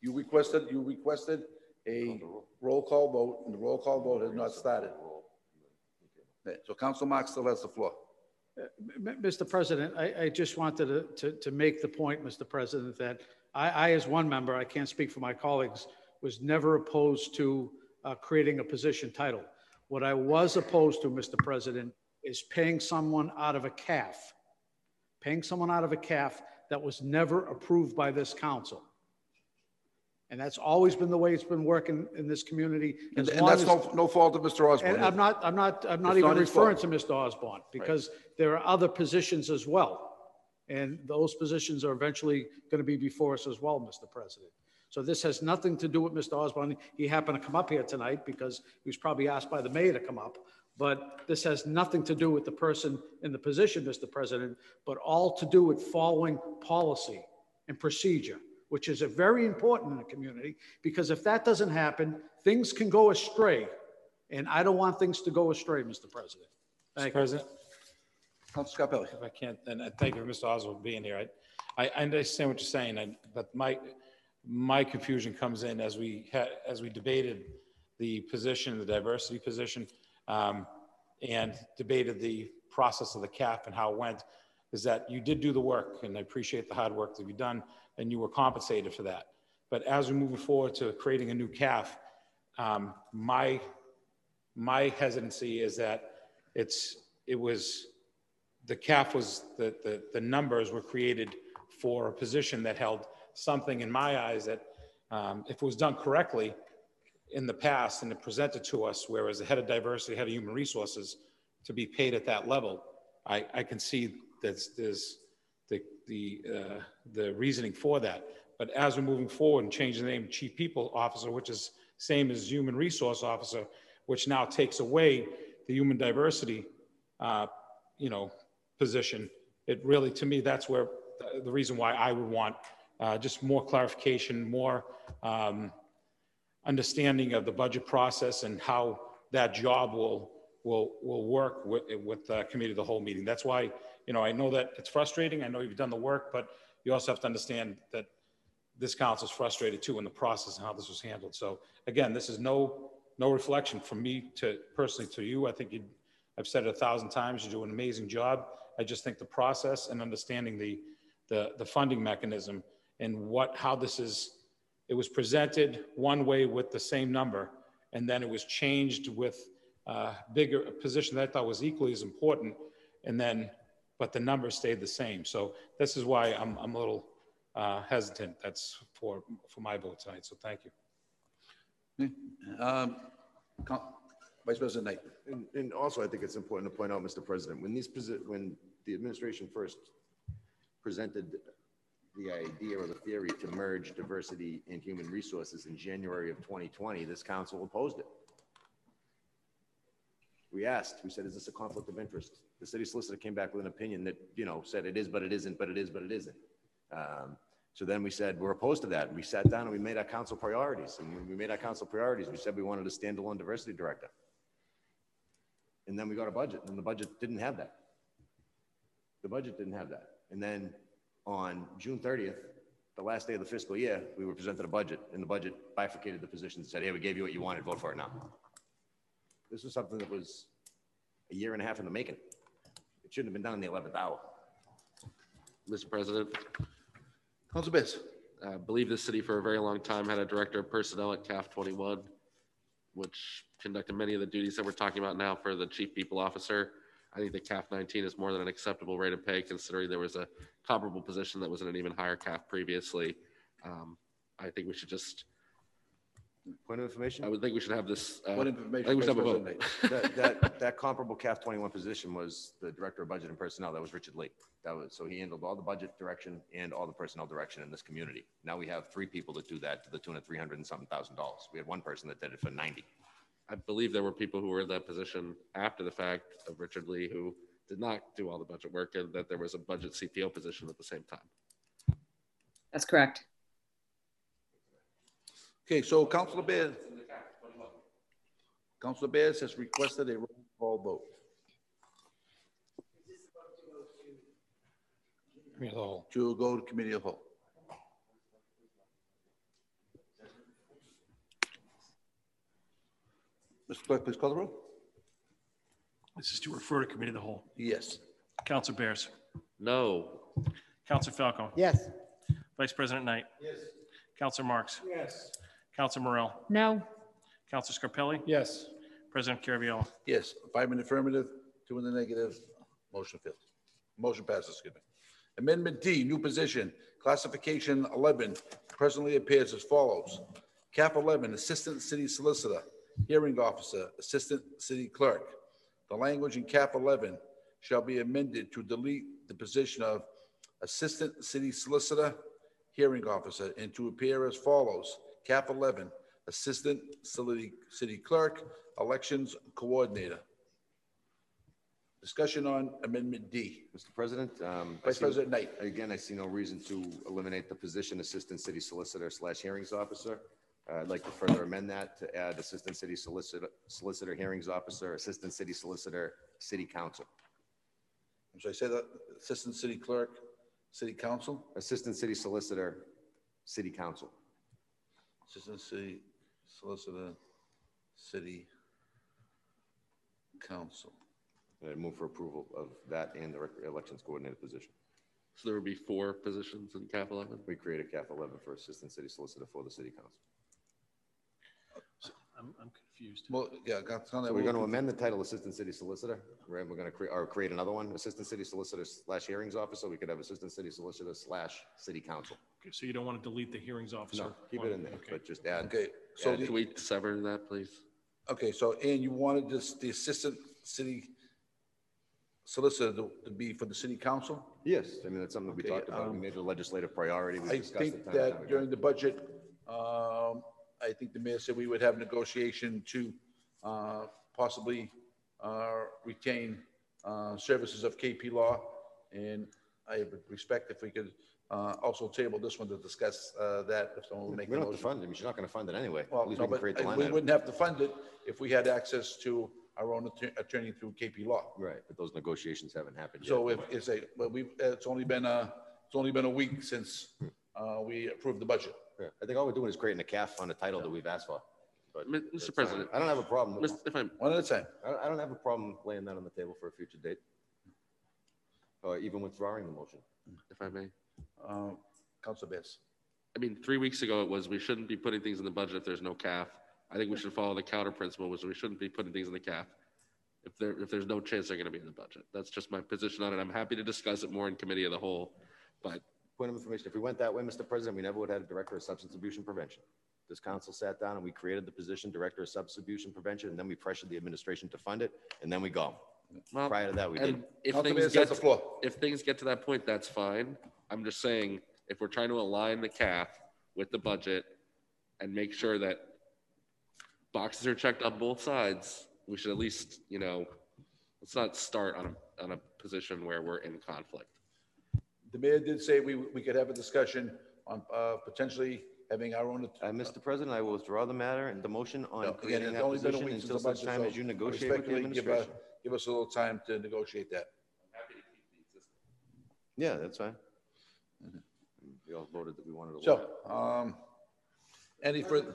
You requested, you requested a roll call vote, and the roll call vote has not started. So Council Marks still has the floor. Uh, M- Mr. President, I, I just wanted to, to, to make the point, Mr. President, that I, I, as one member, I can't speak for my colleagues, was never opposed to uh, creating a position title. What I was opposed to, Mr. President, is paying someone out of a CAF, paying someone out of a CAF that was never approved by this council. And that's always been the way it's been working in this community. And and that's as- no, no fault of Mr. Osborne. and I'm not, I'm not, I'm not It's even not referring fault. to Mr. Osborne, because there are other positions as well. And those positions are eventually going to be before us as well, Mr. President. So this has nothing to do with Mr. Osborne. He happened to come up here tonight because he was probably asked by the mayor to come up. But this has nothing to do with the person in the position, Mr. President, but all to do with following policy and procedure, which is a very important in a community, because if that doesn't happen, things can go astray. And I don't want things to go astray, Mr. President. Mr. Thank you. President, Council Scarpelli. if I can't, and I thank you, Mr. Oswald, for being here. I, I understand what you're saying, I- but my, my confusion comes in as we as we debated the position, the diversity position, um, and debated the process of the CAF and how it went, is that you did do the work, and I appreciate the hard work that you've done, and you were compensated for that. But as we move forward to creating a new CAF, um, my, my hesitancy is that it's, it was, the CAF was, the, the, the numbers were created for a position that held something in my eyes that, um, if it was done correctly in the past and it presented to us, whereas the head of diversity, head of human resources, to be paid at that level, I, I can see that there's the, the, uh, the reasoning for that. But as we're moving forward and changing the name Chief People Officer, which is same as Human Resource Officer, which now takes away the human diversity, uh, you know, position, it really, to me, that's where, the- reason why I would want uh, just more clarification, more um, understanding of the budget process and how that job will, will, will work with, with the committee of the whole meeting. That's why, you know, I know that it's frustrating. I know you've done the work, but you also have to understand that this council is frustrated too in the process and how this was handled. So again, this is no, no reflection from me to personally to you. I think you, I've said it a thousand times, you do an amazing job. I just think the process and understanding the, the, the funding mechanism and what, how this is, it was presented one way with the same number, and then it was changed with a bigger a position that I thought was equally as important, and then, but the number stayed the same. So this is why I'm, I'm a little uh, hesitant. That's for, for my vote tonight, so thank you. Um, Vice President Knight. And, and also, I think it's important to point out, Mr. President, when these, when the administration first presented the idea or the theory to merge diversity and human resources in January of 2020, this council opposed it. We asked, we said, is this a conflict of interest? The city solicitor came back with an opinion that, you know, said it is, but it isn't, but it is, but it isn't. Um, So then we said, we're opposed to that. We sat down and we made our council priorities. And we made our council priorities, we said we wanted a standalone diversity director. And then we got a budget, and the budget didn't have that. The budget didn't have that. And then on June 30th, the last day of the fiscal year, we were presented a budget, and the budget bifurcated the positions and said, hey, we gave you what you wanted, vote for it now. This was something that was a year and a half in the making. It shouldn't have been done in the 11th hour. Mr. President, Council Biz. I believe this city for a very long time had a director of personnel at CAF 21, which conducted many of the duties that we're talking about now for the chief people officer. I think the CAF 19 is more than an acceptable rate of pay considering there was a comparable position that was in an even higher CAF previously. Um, I think we should just, Point of information? I would think we should have this. uh, What I information, think we should have a vote. That, that, that comparable CAF 21 position was the Director of Budget and Personnel. That was Richard Lee. That was, so he handled all the budget direction and all the personnel direction in this community. Now we have three people that do that to the tune of 300 and something thousand dollars. We had one person that did it for 90. I believe there were people who were in that position after the fact of Richard Lee who did not do all the budget work and that there was a budget CPO position at the same time. That's correct. Okay, so Councilor Bears. Councilor Bears has requested a roll call vote. Committee of the whole. To go to committee of the whole. Mr. Clerk, please call the roll. This is to refer to committee of the whole. Yes. Counselor Bears. No. Counselor Falco. Yes. Vice President Knight. Yes. Counselor Marks. Yes. Counselor Morell. No, Counselor Scarpelli. Yes. President Caraviello. Yes, five in affirmative, two in the negative, motion fails. Motion passes, excuse me. Amendment D, new position, classification 11, presently appears as follows. Cap 11, Assistant City Solicitor, Hearing Officer, Assistant City Clerk. The language in Cap 11 shall be amended to delete the position of Assistant City Solicitor, Hearing Officer, and to appear as follows. Cap 11, Assistant City City Clerk, Elections Coordinator. Discussion on Amendment D. Mr. President. um, I Vice see- President Knight. Again, I see no reason to eliminate the position Assistant City Solicitor slash Hearings Officer. Uh, I'd like to further amend that to add Assistant City Solicitor, Solicitor Hearings Officer, Assistant City Solicitor, City Council. Should I say that? Assistant City Clerk, City Council, Assistant City Solicitor, City Council. Assistant City Solicitor, City Council. I move for approval of that and the Elections Coordinator position. So there would be four positions in cap 11? We created CAF 11 for Assistant City Solicitor for the City Council. I'm, I'm confused. Well, yeah, got, So we're going to amend the title Assistant City Solicitor, right? We're going to create, or create another one, Assistant City Solicitor slash Hearings Officer. We could have Assistant City Solicitor slash City Council. Okay, So you don't want to delete the hearings officer? No, keep it in there, Okay. but just add. Okay, so, add- the- Can we sever that, please? okay, so, and you wanted this, the Assistant City Solicitor to to be for the City Council? Yes, I mean, that's something that we Okay, talked about. We um, made it a legislative priority. We I discussed it think time and time that again. during the budget, um, I think the mayor said we would have negotiation to, uh, possibly, uh, retain, uh, services of KP Law. And I would respect if we could, uh, also table this one to discuss, uh, that, if someone would make We a don't have to motion. fund it. I mean, she's not going to fund it anyway. Well, At least no, we can but create the line we item. wouldn't have to fund it if we had access to our own atter- attorney through KP Law. Right, but those negotiations haven't happened yet. So if, it's a, well, we've, it's only been, uh, it's only been a week since, uh, we approved the budget. Yeah, I think all we're doing is creating a CAF on the title that we've asked for. But Mi- that's Mr. fine. President. I don't have a problem. Mis- If I'm, One at a time. I don't, I don't have a problem laying that on the table for a future date. Or even withdrawing the motion. if I may. Uh, Council Bears. I mean, three weeks ago it was, we shouldn't be putting things in the budget if there's no CAF. I think we should follow the counter principle, which is we shouldn't be putting things in the CAF if there, if there's no chance they're gonna be in the budget. That's just my position on it. I'm happy to discuss it more in committee of the whole, but Point of information, if we went that way, Mr. President, we never would have had a Director of Substance Abuse Prevention. This council sat down and we created the position Director of Substance Abuse Prevention, and then we pressured the administration to fund it, and then we go. Well, Prior to that, we didn't. if Council things get, has the floor. if things get to that point, that's fine. I'm just saying, if we're trying to align the CAF with the budget and make sure that boxes are checked on both sides, we should at least, you know, let's not start on a, on a position where we're in conflict. The mayor did say we, we could have a discussion on, uh, potentially having our own. Uh, Mr. President, I will withdraw the matter and the motion No, on Again, creating it's that only been a position week since until the such budget. time so as you negotiate with the respectfully, give, uh, administration. Give us a little time to negotiate that. Yeah, that's fine. We all voted that we wanted to. So, um, any further?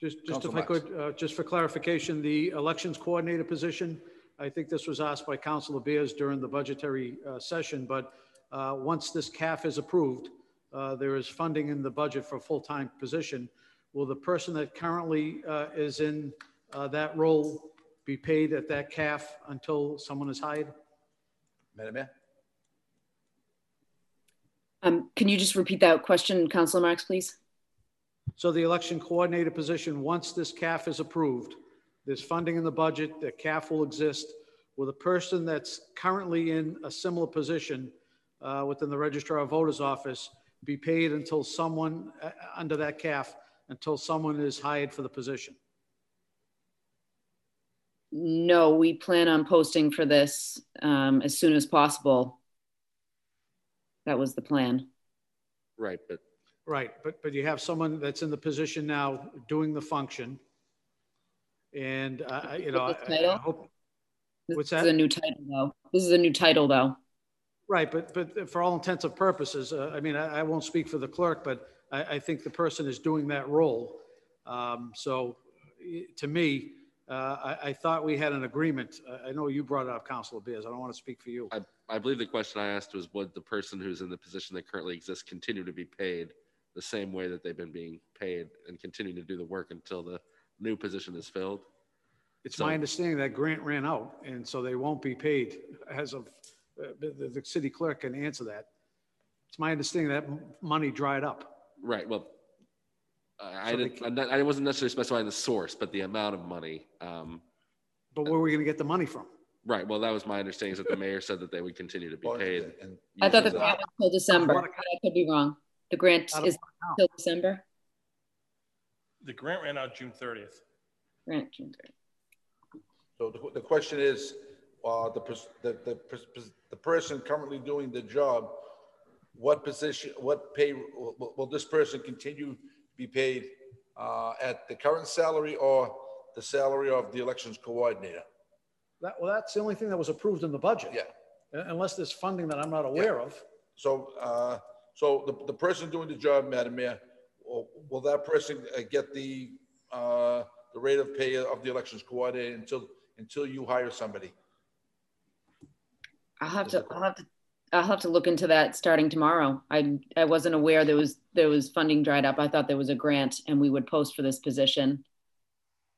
Just, just Council if I Marks. could, uh, just for clarification, the elections coordinator position, I think this was asked by Councilor Bears during the budgetary uh, session, but uh, once this CAF is approved, uh, there is funding in the budget for a full-time position. Will the person that currently uh, is in uh, that role be paid at that CAF until someone is hired? Madam Mayor? Um, can you just repeat that question, Councilor Marks, please? So the election coordinator position, once this CAF is approved, there's funding in the budget, the CAF will exist. Will the person that's currently in a similar position uh, within the registrar of voters office be paid until someone, uh, under that CAF, until someone is hired for the position? No, we plan on posting for this um, as soon as possible. That was the plan. Right, but Right, but, but you have someone that's in the position now doing the function. And, uh, you know, I- With the title? I hope, This What's is that? a new title, though. This is a new title, though. Right, but, but for all intents and purposes, uh, I mean, I, I won't speak for the clerk, but I, I think the person is doing that role. Um, so, to me, I, I thought we had an agreement. I- I know you brought it up, Councilor Bears. I don't want to speak for you. I, I believe the question I asked was, would the person who's in the position that currently exists continue to be paid the same way that they've been being paid and continue to do the work until the new position is filled? It's So- my understanding that grant ran out, and so they won't be paid as of, uh, the, the- the city clerk can answer that. It's my understanding that money dried up. Right, well, I I So didn't, I'm not- I wasn't necessarily specifying the source, but the amount of money. Um, But where are we going to get the money from? Right, well, that was my understanding is that the mayor said that they would continue to be paid. I thought the grant was till December, but I could be wrong. The grant is what account? till December? The grant ran out June 30th. Grant, June 30th. So the, the question is, uh, the, the, the, the person currently doing the job, what position, what pay, will, will- will this person continue to be paid, uh, at the current salary or the salary of the elections coordinator? That, well, that's the only thing that was approved in the budget. Yeah. Uh, Unless there's funding that I'm not aware of. So, uh, so the, the person doing the job, Madam Mayor, will, will that person uh, get the, uh, the rate of pay of the elections coordinator until, until you hire somebody? I'll have to, I'll have to, I'll have to look into that starting tomorrow. I, I wasn't aware there was, there was funding dried up. I thought there was a grant and we would post for this position.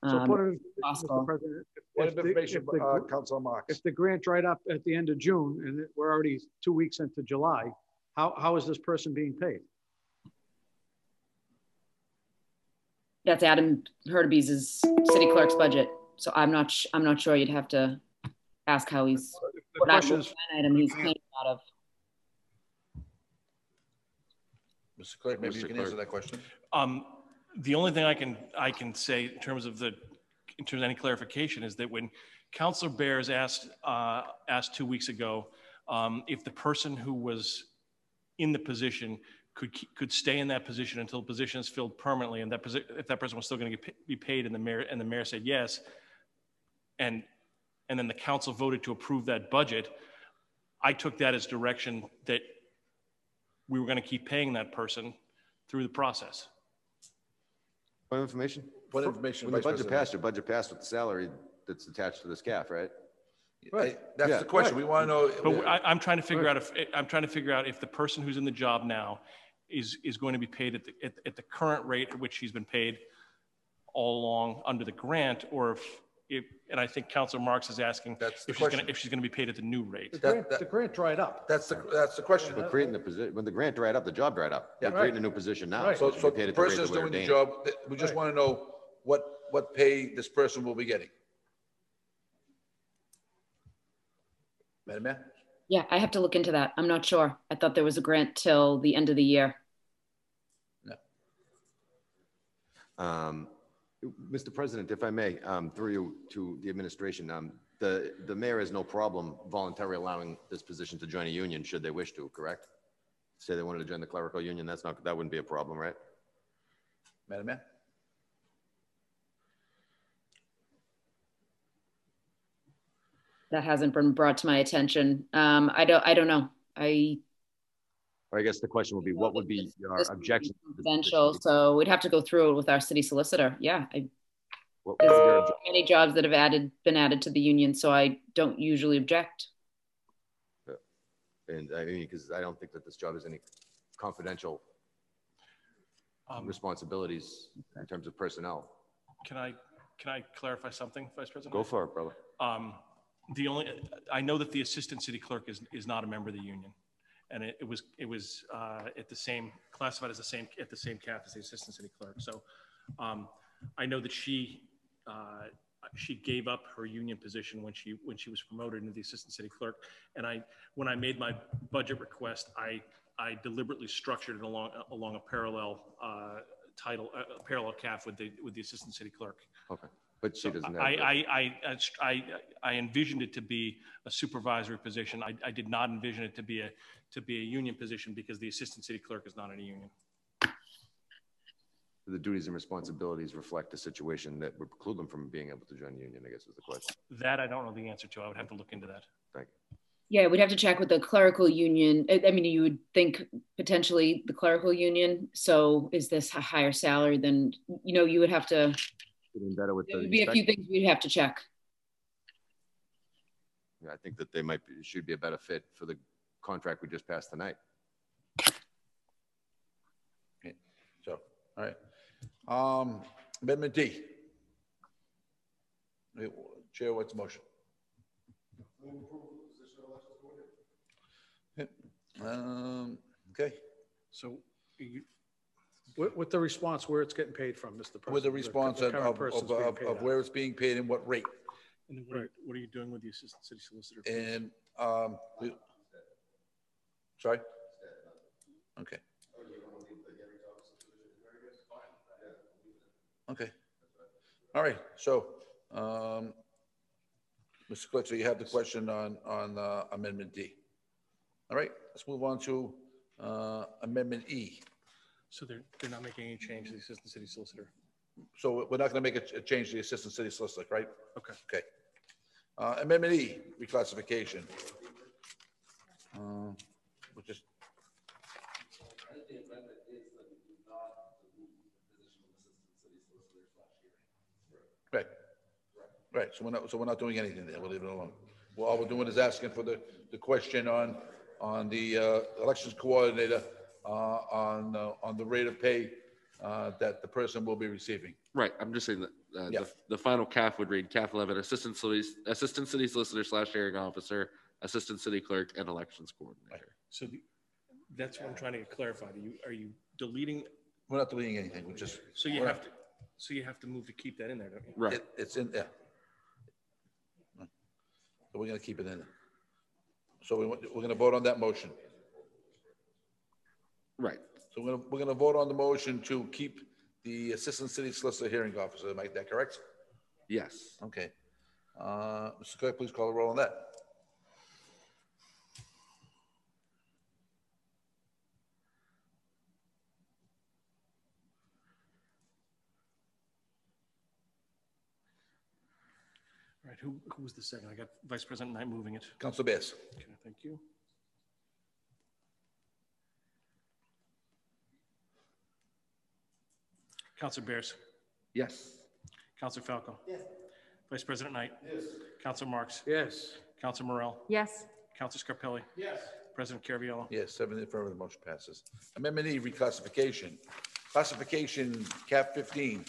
So Um, put it, possible. Mr. President. if- if the- information, if the uh, gr- Councilor Marks. If the grant dried up at the end of June and it- we're already two weeks into July, how, how is this person being paid? That's Adam Hurtubise's city clerk's budget. So I'm not, sh- I'm not sure. You'd have to ask how he's, The what question what is, line item he's paying out of. Mr. Clerk, maybe you Mr. can answer that question. Um, the only thing I can, I can say in terms of the, in terms of any clarification is that when Counselor Bears asked, uh, asked two weeks ago, um, if the person who was in the position could, could stay in that position until the position is filled permanently and that posi, if that person was still going to pa- be paid and the mayor, and the mayor said yes, and, and then the council voted to approve that budget, I took that as direction that we were going to keep paying that person through the process. Point of information? Point of information, When the Vice budget President. passed, your budget passed with the salary that's attached to this CAF, right? Right, That's Yeah, the question. We want to know. But I, I'm trying to figure out if, I'm trying to figure out if the person who's in the job now is, is going to be paid at the, at, at the current rate at which he's been paid all along under the grant, or if, if, and I think Counselor Marks is asking That's the if she's gonna, if she's gonna be paid at the new rate. the That- grant, that- the grant dried up. That's the, that's the question. But creating the position, when the grant dried up, the job dried up. They're Yeah. creating a new position now. Right. So, it should so be paid the at rate person is we're doing the ordaining. job, th- we just Right. want to know what, what pay this person will be getting. Madam Mayor? Yeah, I have to look into that. I'm not sure. I thought there was a grant till the end of the year. Um, Mr. President, if I may, um, through you to the administration, um, the, the mayor has no problem voluntarily allowing this position to join a union should they wish to, correct? Say they wanted to join the clerical union, that's not, that wouldn't be a problem, right? Madam Mayor? That hasn't been brought to my attention. Um, I don't, I don't know. I. Or I guess the question would be, what would be your this objection? to Confidential, so we'd have to go through it with our city solicitor. Yeah, I, What would your there's many jobs that have added, been added to the union, so I don't usually object. And I mean, because I don't think that this job has any confidential Um, responsibilities in terms of personnel. Can I, can I clarify something, Vice President? Go for it, brother. Um, the only, I know that the assistant city clerk is, is not a member of the union. And it, it was, it was, uh, at the same, classified as the same, at the same cap as the assistant city clerk. So, um, I know that she, uh, she gave up her union position when she, when she was promoted into the assistant city clerk. And I, when I made my budget request, I, I deliberately structured it along, along a parallel, uh, title, a a parallel CAF with the, with the assistant city clerk. Okay, but she doesn't have. I, I, I, I, I envisioned it to be a supervisory position. I, I did not envision it to be a, to be a union position because the assistant city clerk is not in a union. The duties and responsibilities reflect a situation that would preclude them from being able to join the union, I guess is the question. That I don't know the answer to. I would have to look into that. Thank you. Yeah, we'd have to check with the clerical union. I, I mean, you would think potentially the clerical union. So is this a higher salary than, you know, you would have to Getting better with. There would be a few things we'd have to check. Yeah, I think that they might, be should be a better fit for the contract we just passed tonight. So, all right. Um, Amendment D. Chair, what's the motion? Yeah, Um, okay, So you, With, with the response where it's getting paid from, Mr. President. with the response of, current of, person's of, of of where it's being paid and what rate. and then what are, what are you doing with the assistant city solicitor? And, um, we- sorry? Okay. Okay. All right, so, um, Mr. So you have the question on, on uh, Amendment D. All right, let's move on to, uh, Amendment E. So they're, they're not making any change to the assistant city solicitor? So we're not gonna make a, a change to the Assistant City Solicitor, right? Okay. Okay. Uh, Amendment E, reclassification. Uh, Which is, right. Right, so we're not, so we're not doing anything there, we'll leave it alone. Well, all we're doing is asking for the, the question on, on the, uh, elections coordinator, uh, on, uh, on the rate of pay, uh, that the person will be receiving. Right, I'm just saying that, uh, Yeah. the, the final CAF would read CAF eleven, assistant city, assistant city solicitor slash hearing officer, assistant city clerk, and elections coordinator. So the- that's what I'm trying to get clarified. Are you, are you deleting, We're not deleting anything, we're just. so you have to, so you have to move to keep that in there, don't you? Right, It, it's in there. So we're gonna keep it in there. So we, we're gonna vote on that motion. right. So we're gonna, we're gonna vote on the motion to keep the Assistant City Solicitor Hearing Officer, am I that correct? Yes. Okay. Uh, Mr. Clerk, please call the roll on that. Who, who was the second? I got Vice President Knight moving it. Council Bears. Okay, thank you. Counselor Bears, Yes. Counselor Falco. Yes. Vice President Knight. Yes. Counselor Marks, Yes, Counselor Morell, Yes, Counselor Scarpelli. Yes. President Caraviello. Yes, seven in affirmative, motion passes. Amendment E, reclassification. Classification, cap fifteen,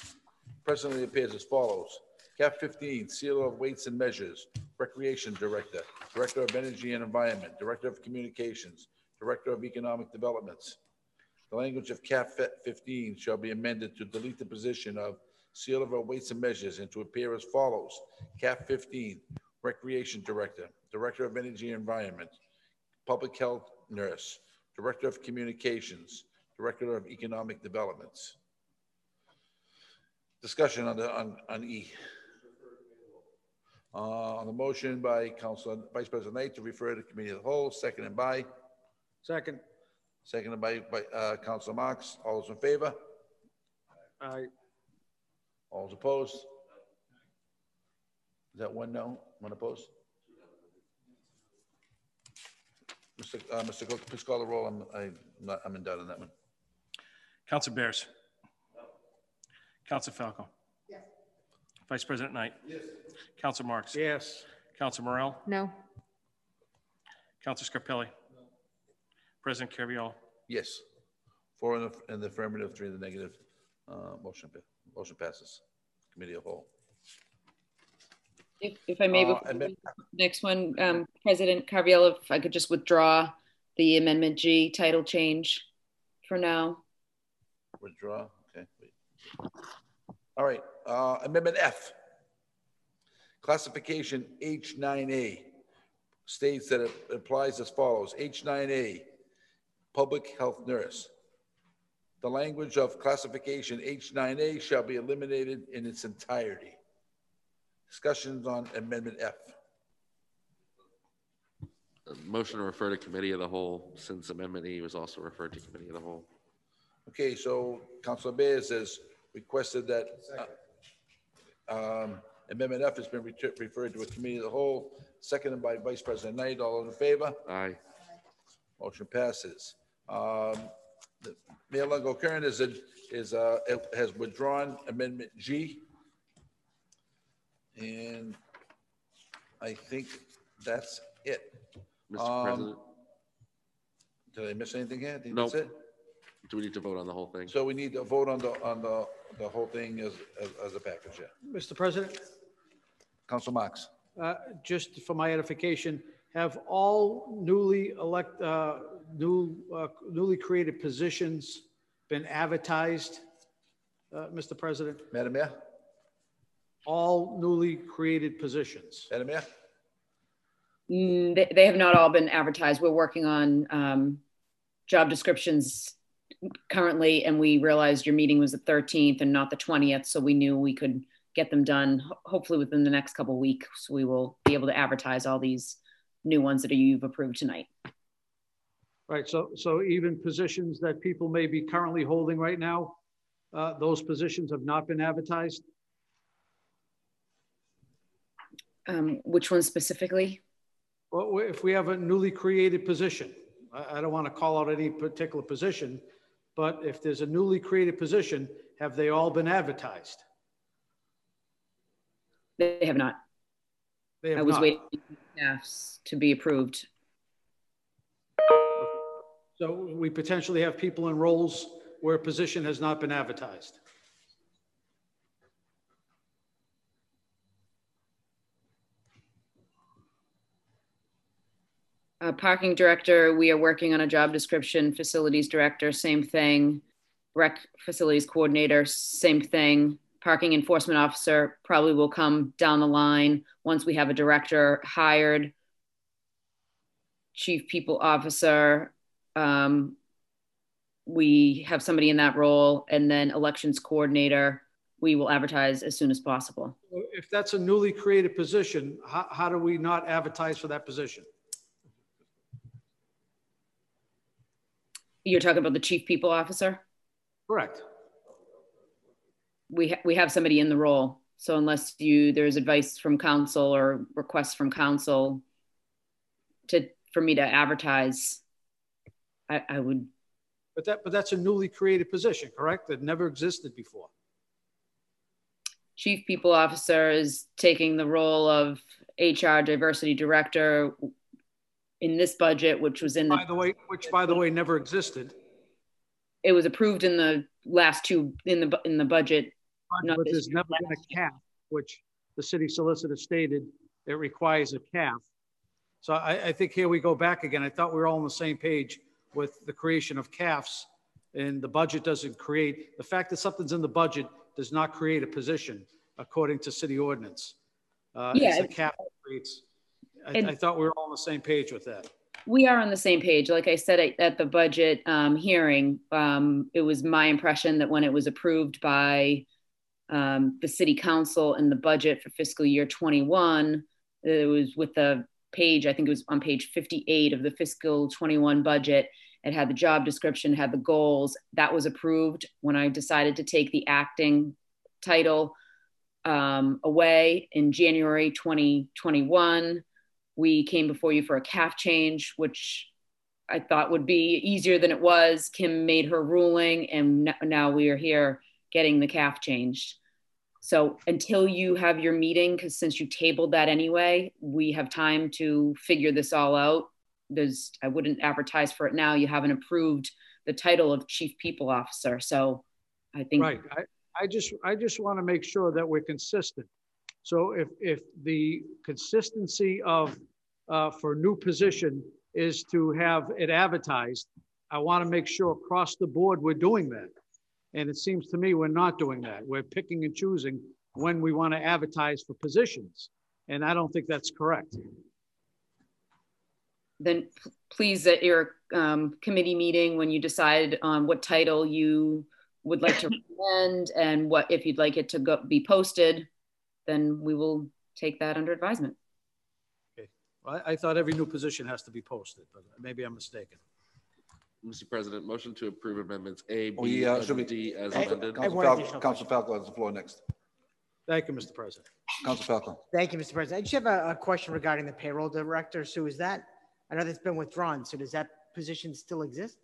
presently appears as follows. Cap fifteen, sealer of weights and measures, recreation director, director of energy and environment, director of communications, director of economic developments. The language of cap fifteen shall be amended to delete the position of sealer of weights and measures and to appear as follows. Cap fifteen, recreation director, director of energy and environment, Public Health Nurse, Director of Communications, Director of Economic Developments. Discussion on the, on, on E. Uh, on the motion by Council Vice President Knight to refer to Committee of the Whole, seconded by, second, seconded by, by, uh, Council Marks. All those in favor? Aye. All those opposed? Is that one no, one opposed? Mr. Uh, Mr. Cook, please call the roll. I'm, I'm not, I'm in doubt on that one. Counselor Bears. Counselor Falco. Yes. Vice President Knight. Yes. Counselor Marks. yes, Counselor Morell. no, Counselor Scarpelli. President Caraviello. Yes. Four in the, in the affirmative, three in the negative. Uh, motion, motion passes. Committee of whole. If, if I may, Uh, before amend- next one, um, President Caraviello, if I could just withdraw the Amendment G title change for now. Withdraw, okay. wait. All right, uh, amendment F. Classification H nine A states that it applies as follows. H nine A, public health nurse. The language of classification H nine A shall be eliminated in its entirety. Discussions on amendment F. Uh, Motion to refer to committee of the whole, since amendment E was also referred to committee of the whole. Okay, so Councilor Bears has requested that uh, um, Amendment F has been referred to a committee of the whole, seconded by Vice President Knight. All in favor? Aye. Motion passes. Um, the- Mayor Lungo-Koehn is, is, uh, has withdrawn Amendment G. And I think that's it. Mr. Um, President, Did I miss anything here? I think Nope. it. do we need to vote on the whole thing? So we need to vote on the, on the, the whole thing as, as, as a package, yeah. Mr. President, Council Marks? uh, just for my edification, have all newly elect, uh, new, uh, newly created positions been advertised, uh, Mr. President? Madam Mayor? All newly created positions? Madam Mayor? Mm, They, they have not all been advertised. We're working on um, job descriptions currently, and we realized your meeting was the 13th and not the 20th, so we knew we could get them done hopefully within the next couple of weeks. We will be able to advertise all these new ones that you've approved tonight. Right, so, so even positions that people may be currently holding right now, uh, those positions have not been advertised? Um, Which one specifically? Well, if we have a newly created position, I, I don't want to call out any particular position, but if there's a newly created position, have they all been advertised? They have not. They have I was not. waiting for staffs to be approved. So we potentially have people in roles where a position has not been advertised. Uh, parking director, we are working on a job description. Facilities director, same thing. Rec facilities coordinator, same thing. Parking enforcement officer probably will come down the line once we have a director hired. Chief people officer, um, we have somebody in that role, and then elections coordinator, we will advertise as soon as possible. If that's a newly created position, how, how do we not advertise for that position? You're talking about the chief people officer? Correct. we ha- we have somebody in the role. So unless you there's advice from council or requests from council to for me to advertise, I, I would But that, but that's a newly created position, correct? That never existed before. chief people officer is taking the role of HR diversity director in this budget, which was in the. By the way, which by the way, never existed. it was approved in the last two in the in the budget. But there's never been a cap, which the city solicitor stated it requires a cap. So I, I think here we go back again. I thought we were all on the same page with the creation of CAFs. And the budget doesn't create, the fact that something's in the budget does not create a position according to city ordinance. Uh, it's a cap that creates. I, And- I thought we were all on the same page with that. We are on the same page. Like I said at, at the budget um, hearing, um, it was my impression that when it was approved by um, the city council in the budget for fiscal year 21, it was with the page, I think it was on page 58 of the fiscal 21 budget. It had the job description, had the goals. That was approved when I decided to take the acting title um, away in January 2021 we came before you for a CAF change, which I thought would be easier than it was. Kim made her ruling, and now we are here getting the CAF changed. So until you have your meeting, because since you tabled that anyway, we have time to figure this all out. There's, I wouldn't advertise for it now. You haven't approved the title of chief people officer. So I think Right. I, I just, I just want to make sure that we're consistent. So if, if the consistency of, uh, for new position is to have it advertised, I want to make sure across the board we're doing that. And it seems to me we're not doing that. We're picking and choosing when we want to advertise for positions. And I don't think that's correct. then please at your um, committee meeting when you decide on what title you would like to recommend and what if you'd like it to go be posted then we will take that under advisement Okay. Well, I, I thought every new position has to be posted, but maybe I'm mistaken. Mr. President, motion to approve amendments A, We, B, uh, and should we- D as I- amended. I have Council one Falco, Council Falco has the floor next. Thank you, Mr. President. Council Falco. Thank you, Mr. President. I just have a, a question regarding the payroll director. So is that, I know that's been withdrawn, so does that position still exist?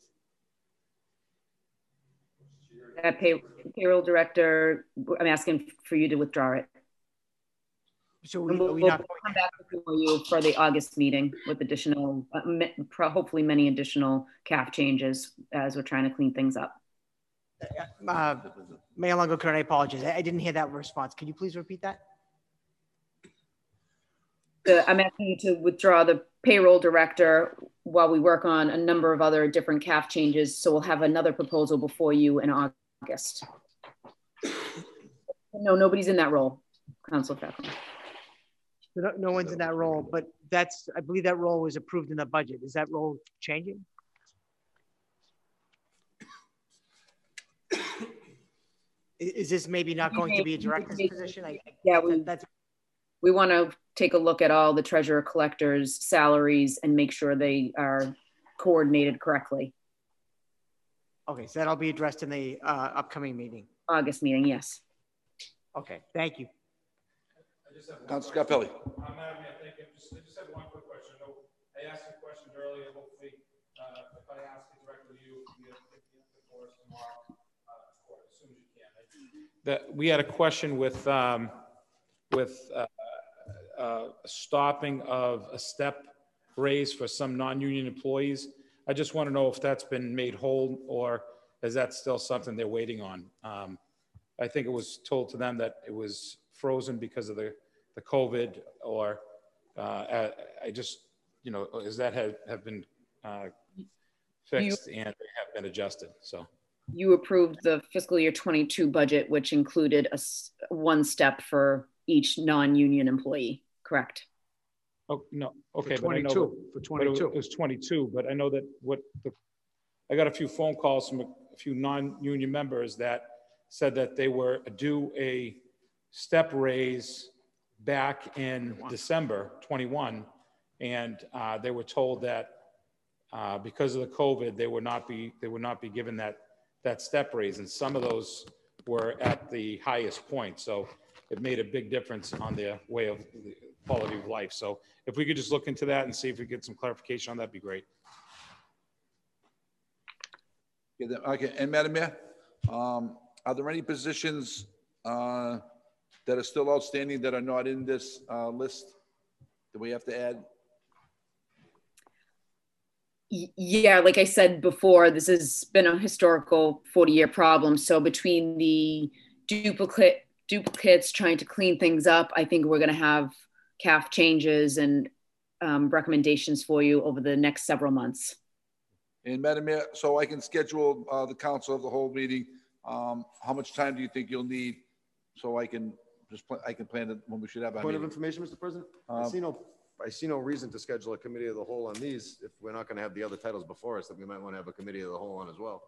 that pay, payroll director i'm asking for you to withdraw it So we, we'll are we we'll not, come back before you for the August meeting with additional, uh, pro- hopefully many additional CAF changes as we're trying to clean things up. uh, Mayor Lungo, I apologize. I I didn't hear that response. Could you please repeat that? The- I'm asking you to withdraw the payroll director while we work on a number of other different CAF changes. So we'll have another proposal before you in August. No, nobody's in that role, Council Phelan. No, no one's in that role, but that's, I believe that role was approved in the budget. Is that role changing? Is this maybe not going to be a director's position? I- I- Yeah, we, That's, we want to take a look at all the treasurer collectors' salaries and make sure they are coordinated correctly. okay, so that'll be addressed in the uh, upcoming meeting. August meeting, yes. Okay, thank you. Council Scarpelli. Uh, Madam Mayor, thank you. Just, I just have one quick question. I know I asked a question earlier, hopefully, uh, if I ask it directly to you, you get the answer tomorrow, uh, or as soon as you can. That, we had a question with, um, with, uh, uh, stopping of a step raise for some non-union employees. I just want to know if that's been made whole or is that still something they're waiting on? Um, I think it was told to them that it was frozen because of the, the COVID or, uh, I, I just, you know, is that have, have been, uh, fixed and have been adjusted, so. You approved the fiscal year 22 budget, which included a one step for each non-union employee, correct? Oh, no, For okay, but I know. 22, for but it was- 22. It was 22, but I know that what, the I got a few phone calls from a few non-union members that said that they were due a step raise back in December 21, and uh, they were told that uh, because of the COVID, they would not be, they would not be given that, that step raise, and some of those were at the highest point, so it made a big difference on their way of the quality of life. So if we could just look into that and see if we get some clarification on that, be great. Okay, Okay, and Madam Mayor, um, are there any positions, uh, that are still outstanding that are not in this, uh, list? that we have to add? Yeah, like I said before, this has been a historical 40-year problem. So between the duplicate duplicates, trying to clean things up, I think we're going to have CAF changes and um, recommendations for you over the next several months. And Madam Mayor, so I can schedule, uh, the council of the whole meeting, um, how much time do you think you'll need? So I can just, pla- I can plan it when we should have our Point of meeting. information, Mr. President? I Um, see no, I see no reason to schedule a committee of the whole on these if we're not going to have the other titles before us that we might want to have a committee of the whole on as well.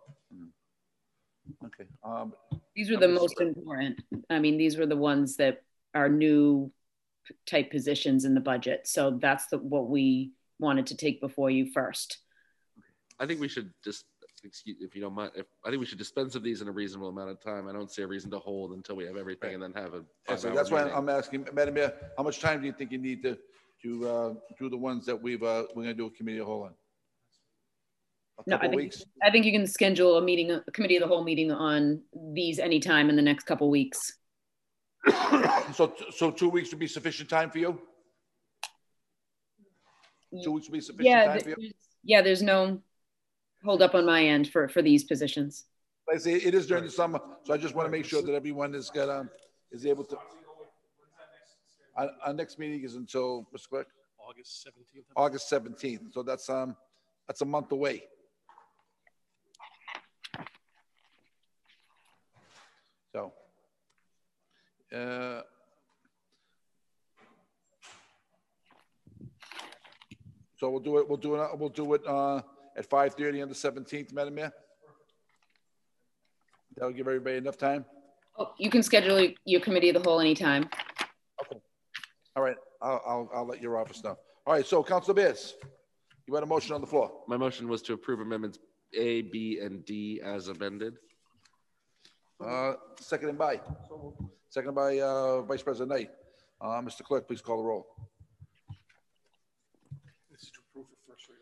Okay, um, These were the most important. I mean, these were the ones that are new type positions in the budget. So that's the, what we wanted to take before you first. I think we should just, excuse, if you don't mind, if, I think we should dispense of these in a reasonable amount of time. I don't see a reason to hold until we have everything and then have a. and so five-hour that's why meeting. I'm asking, Madam Mayor, how much time do you think you need to, to, uh, do the ones that we've, uh, we're gonna do a committee of the whole on? No, I think, weeks? I think you can schedule a meeting, a committee of the whole meeting on these anytime in the next couple weeks. So, so two weeks would be sufficient time for you? Two weeks would be sufficient Yeah, time for you? yeah, there's no hold up on my end for, for these positions. I say, it is during the summer, so I just want to make sure that everyone is got, um, is able to. Our, our next meeting is until, Mr. Clerk, August 17th. August seventeenth, so that's, um, that's a month away. So. Uh. So we'll do it, we'll do it, we'll do it, uh, at five thirty on the seventeenth, Madam Mayor? That'll give everybody enough time? Oh, You can schedule your committee of the whole anytime. Okay. All right, I'll, I'll, I'll let your office know. All right, so Council Bears, you had a motion on the floor. My motion was to approve amendments A, B, and D as amended. Uh, seconded by, seconded by, uh, Vice President Knight. Uh, Mr. Clerk, please call the roll. This is to approve for first reader.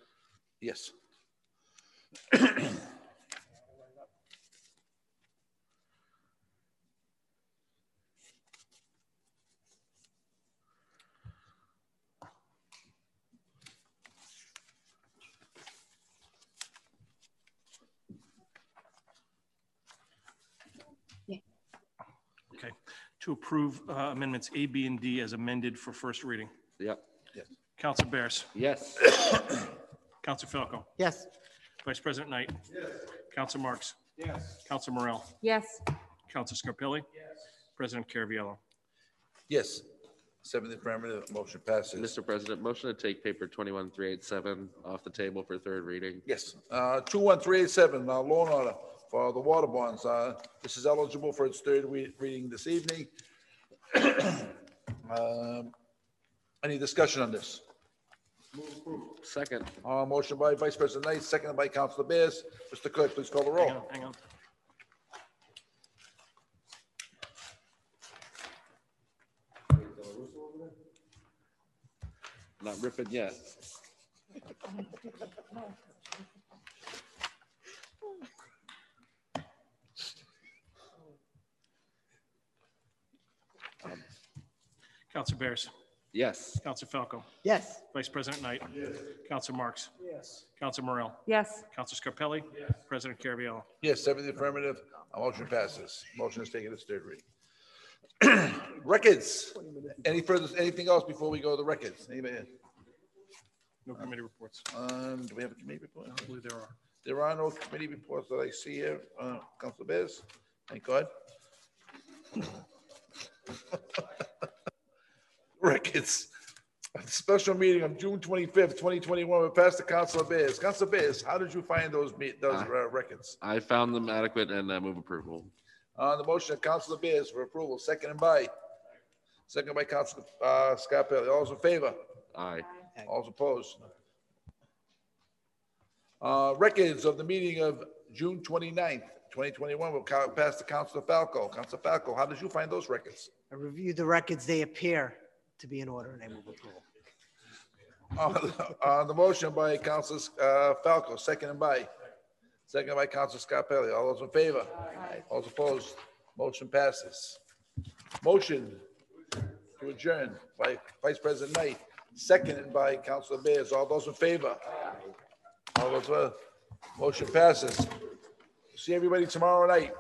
Yes. Okay, to approve uh, amendments A, B, and D as amended for first reading. Yep. Yes. Council Bears. Yes. Council Falco. Yes. Vice President Knight. Yes. Counselor Marks. Yes. Counselor Morell. Yes. Counselor Scarpelli. Yes. President Caraviello. Yes. Seven affirmative, motion passes. Mr. President, motion to take paper 21387 off the table for third reading. Yes, uh, two one three eight seven, uh, loan order for the water bonds. Uh, this is eligible for its third re- reading this evening. Um, Any discussion on this? Second. Uh, motion by Vice President Knight, seconded by Councilor Bears. Mr. Clerk, please call the Hang on, roll. hang on. Not ripping yet. Counselor Bears. Yes. Counselor Falco. Yes. Vice President Knight. Yes. Counselor Marks. Yes. Counselor Morell. Yes. Counselor Scarpelli. Yes. President Caraviello. Yes, seven in the affirmative, uh, motion passes. Motion is taken its third reading. Records. Any further, anything else before we go to the records? Anybody? No committee reports. Um, do we have a committee report? I believe there are. There are no committee reports that I see here. Uh, Council Bears, thank God. Records. A Special meeting of June twenty-fifth, twenty twenty-one, we passed to Council of Bears. Council of Bears, how did you find those meet, those uh, records? I found them adequate and uh, move approval. On the motion of Council of Bears for approval, second and by, second by Council, uh, Scarpelli. All those in favor? Aye. All those opposed? Uh, records of the meeting of June 29th, twenty-one, will co- pass to Council of Falco. Council Falco, how did you find those records? I reviewed the records. They appear to be in order and I move approval. On on the motion by Council, uh, Falco, second and by, second by Council Scarpelli. All those in favor? All those opposed? Motion passes. Motion to adjourn by Vice President Knight, seconded by Councilor Bears. All those in favor? All those, uh, motion passes. See everybody tomorrow night.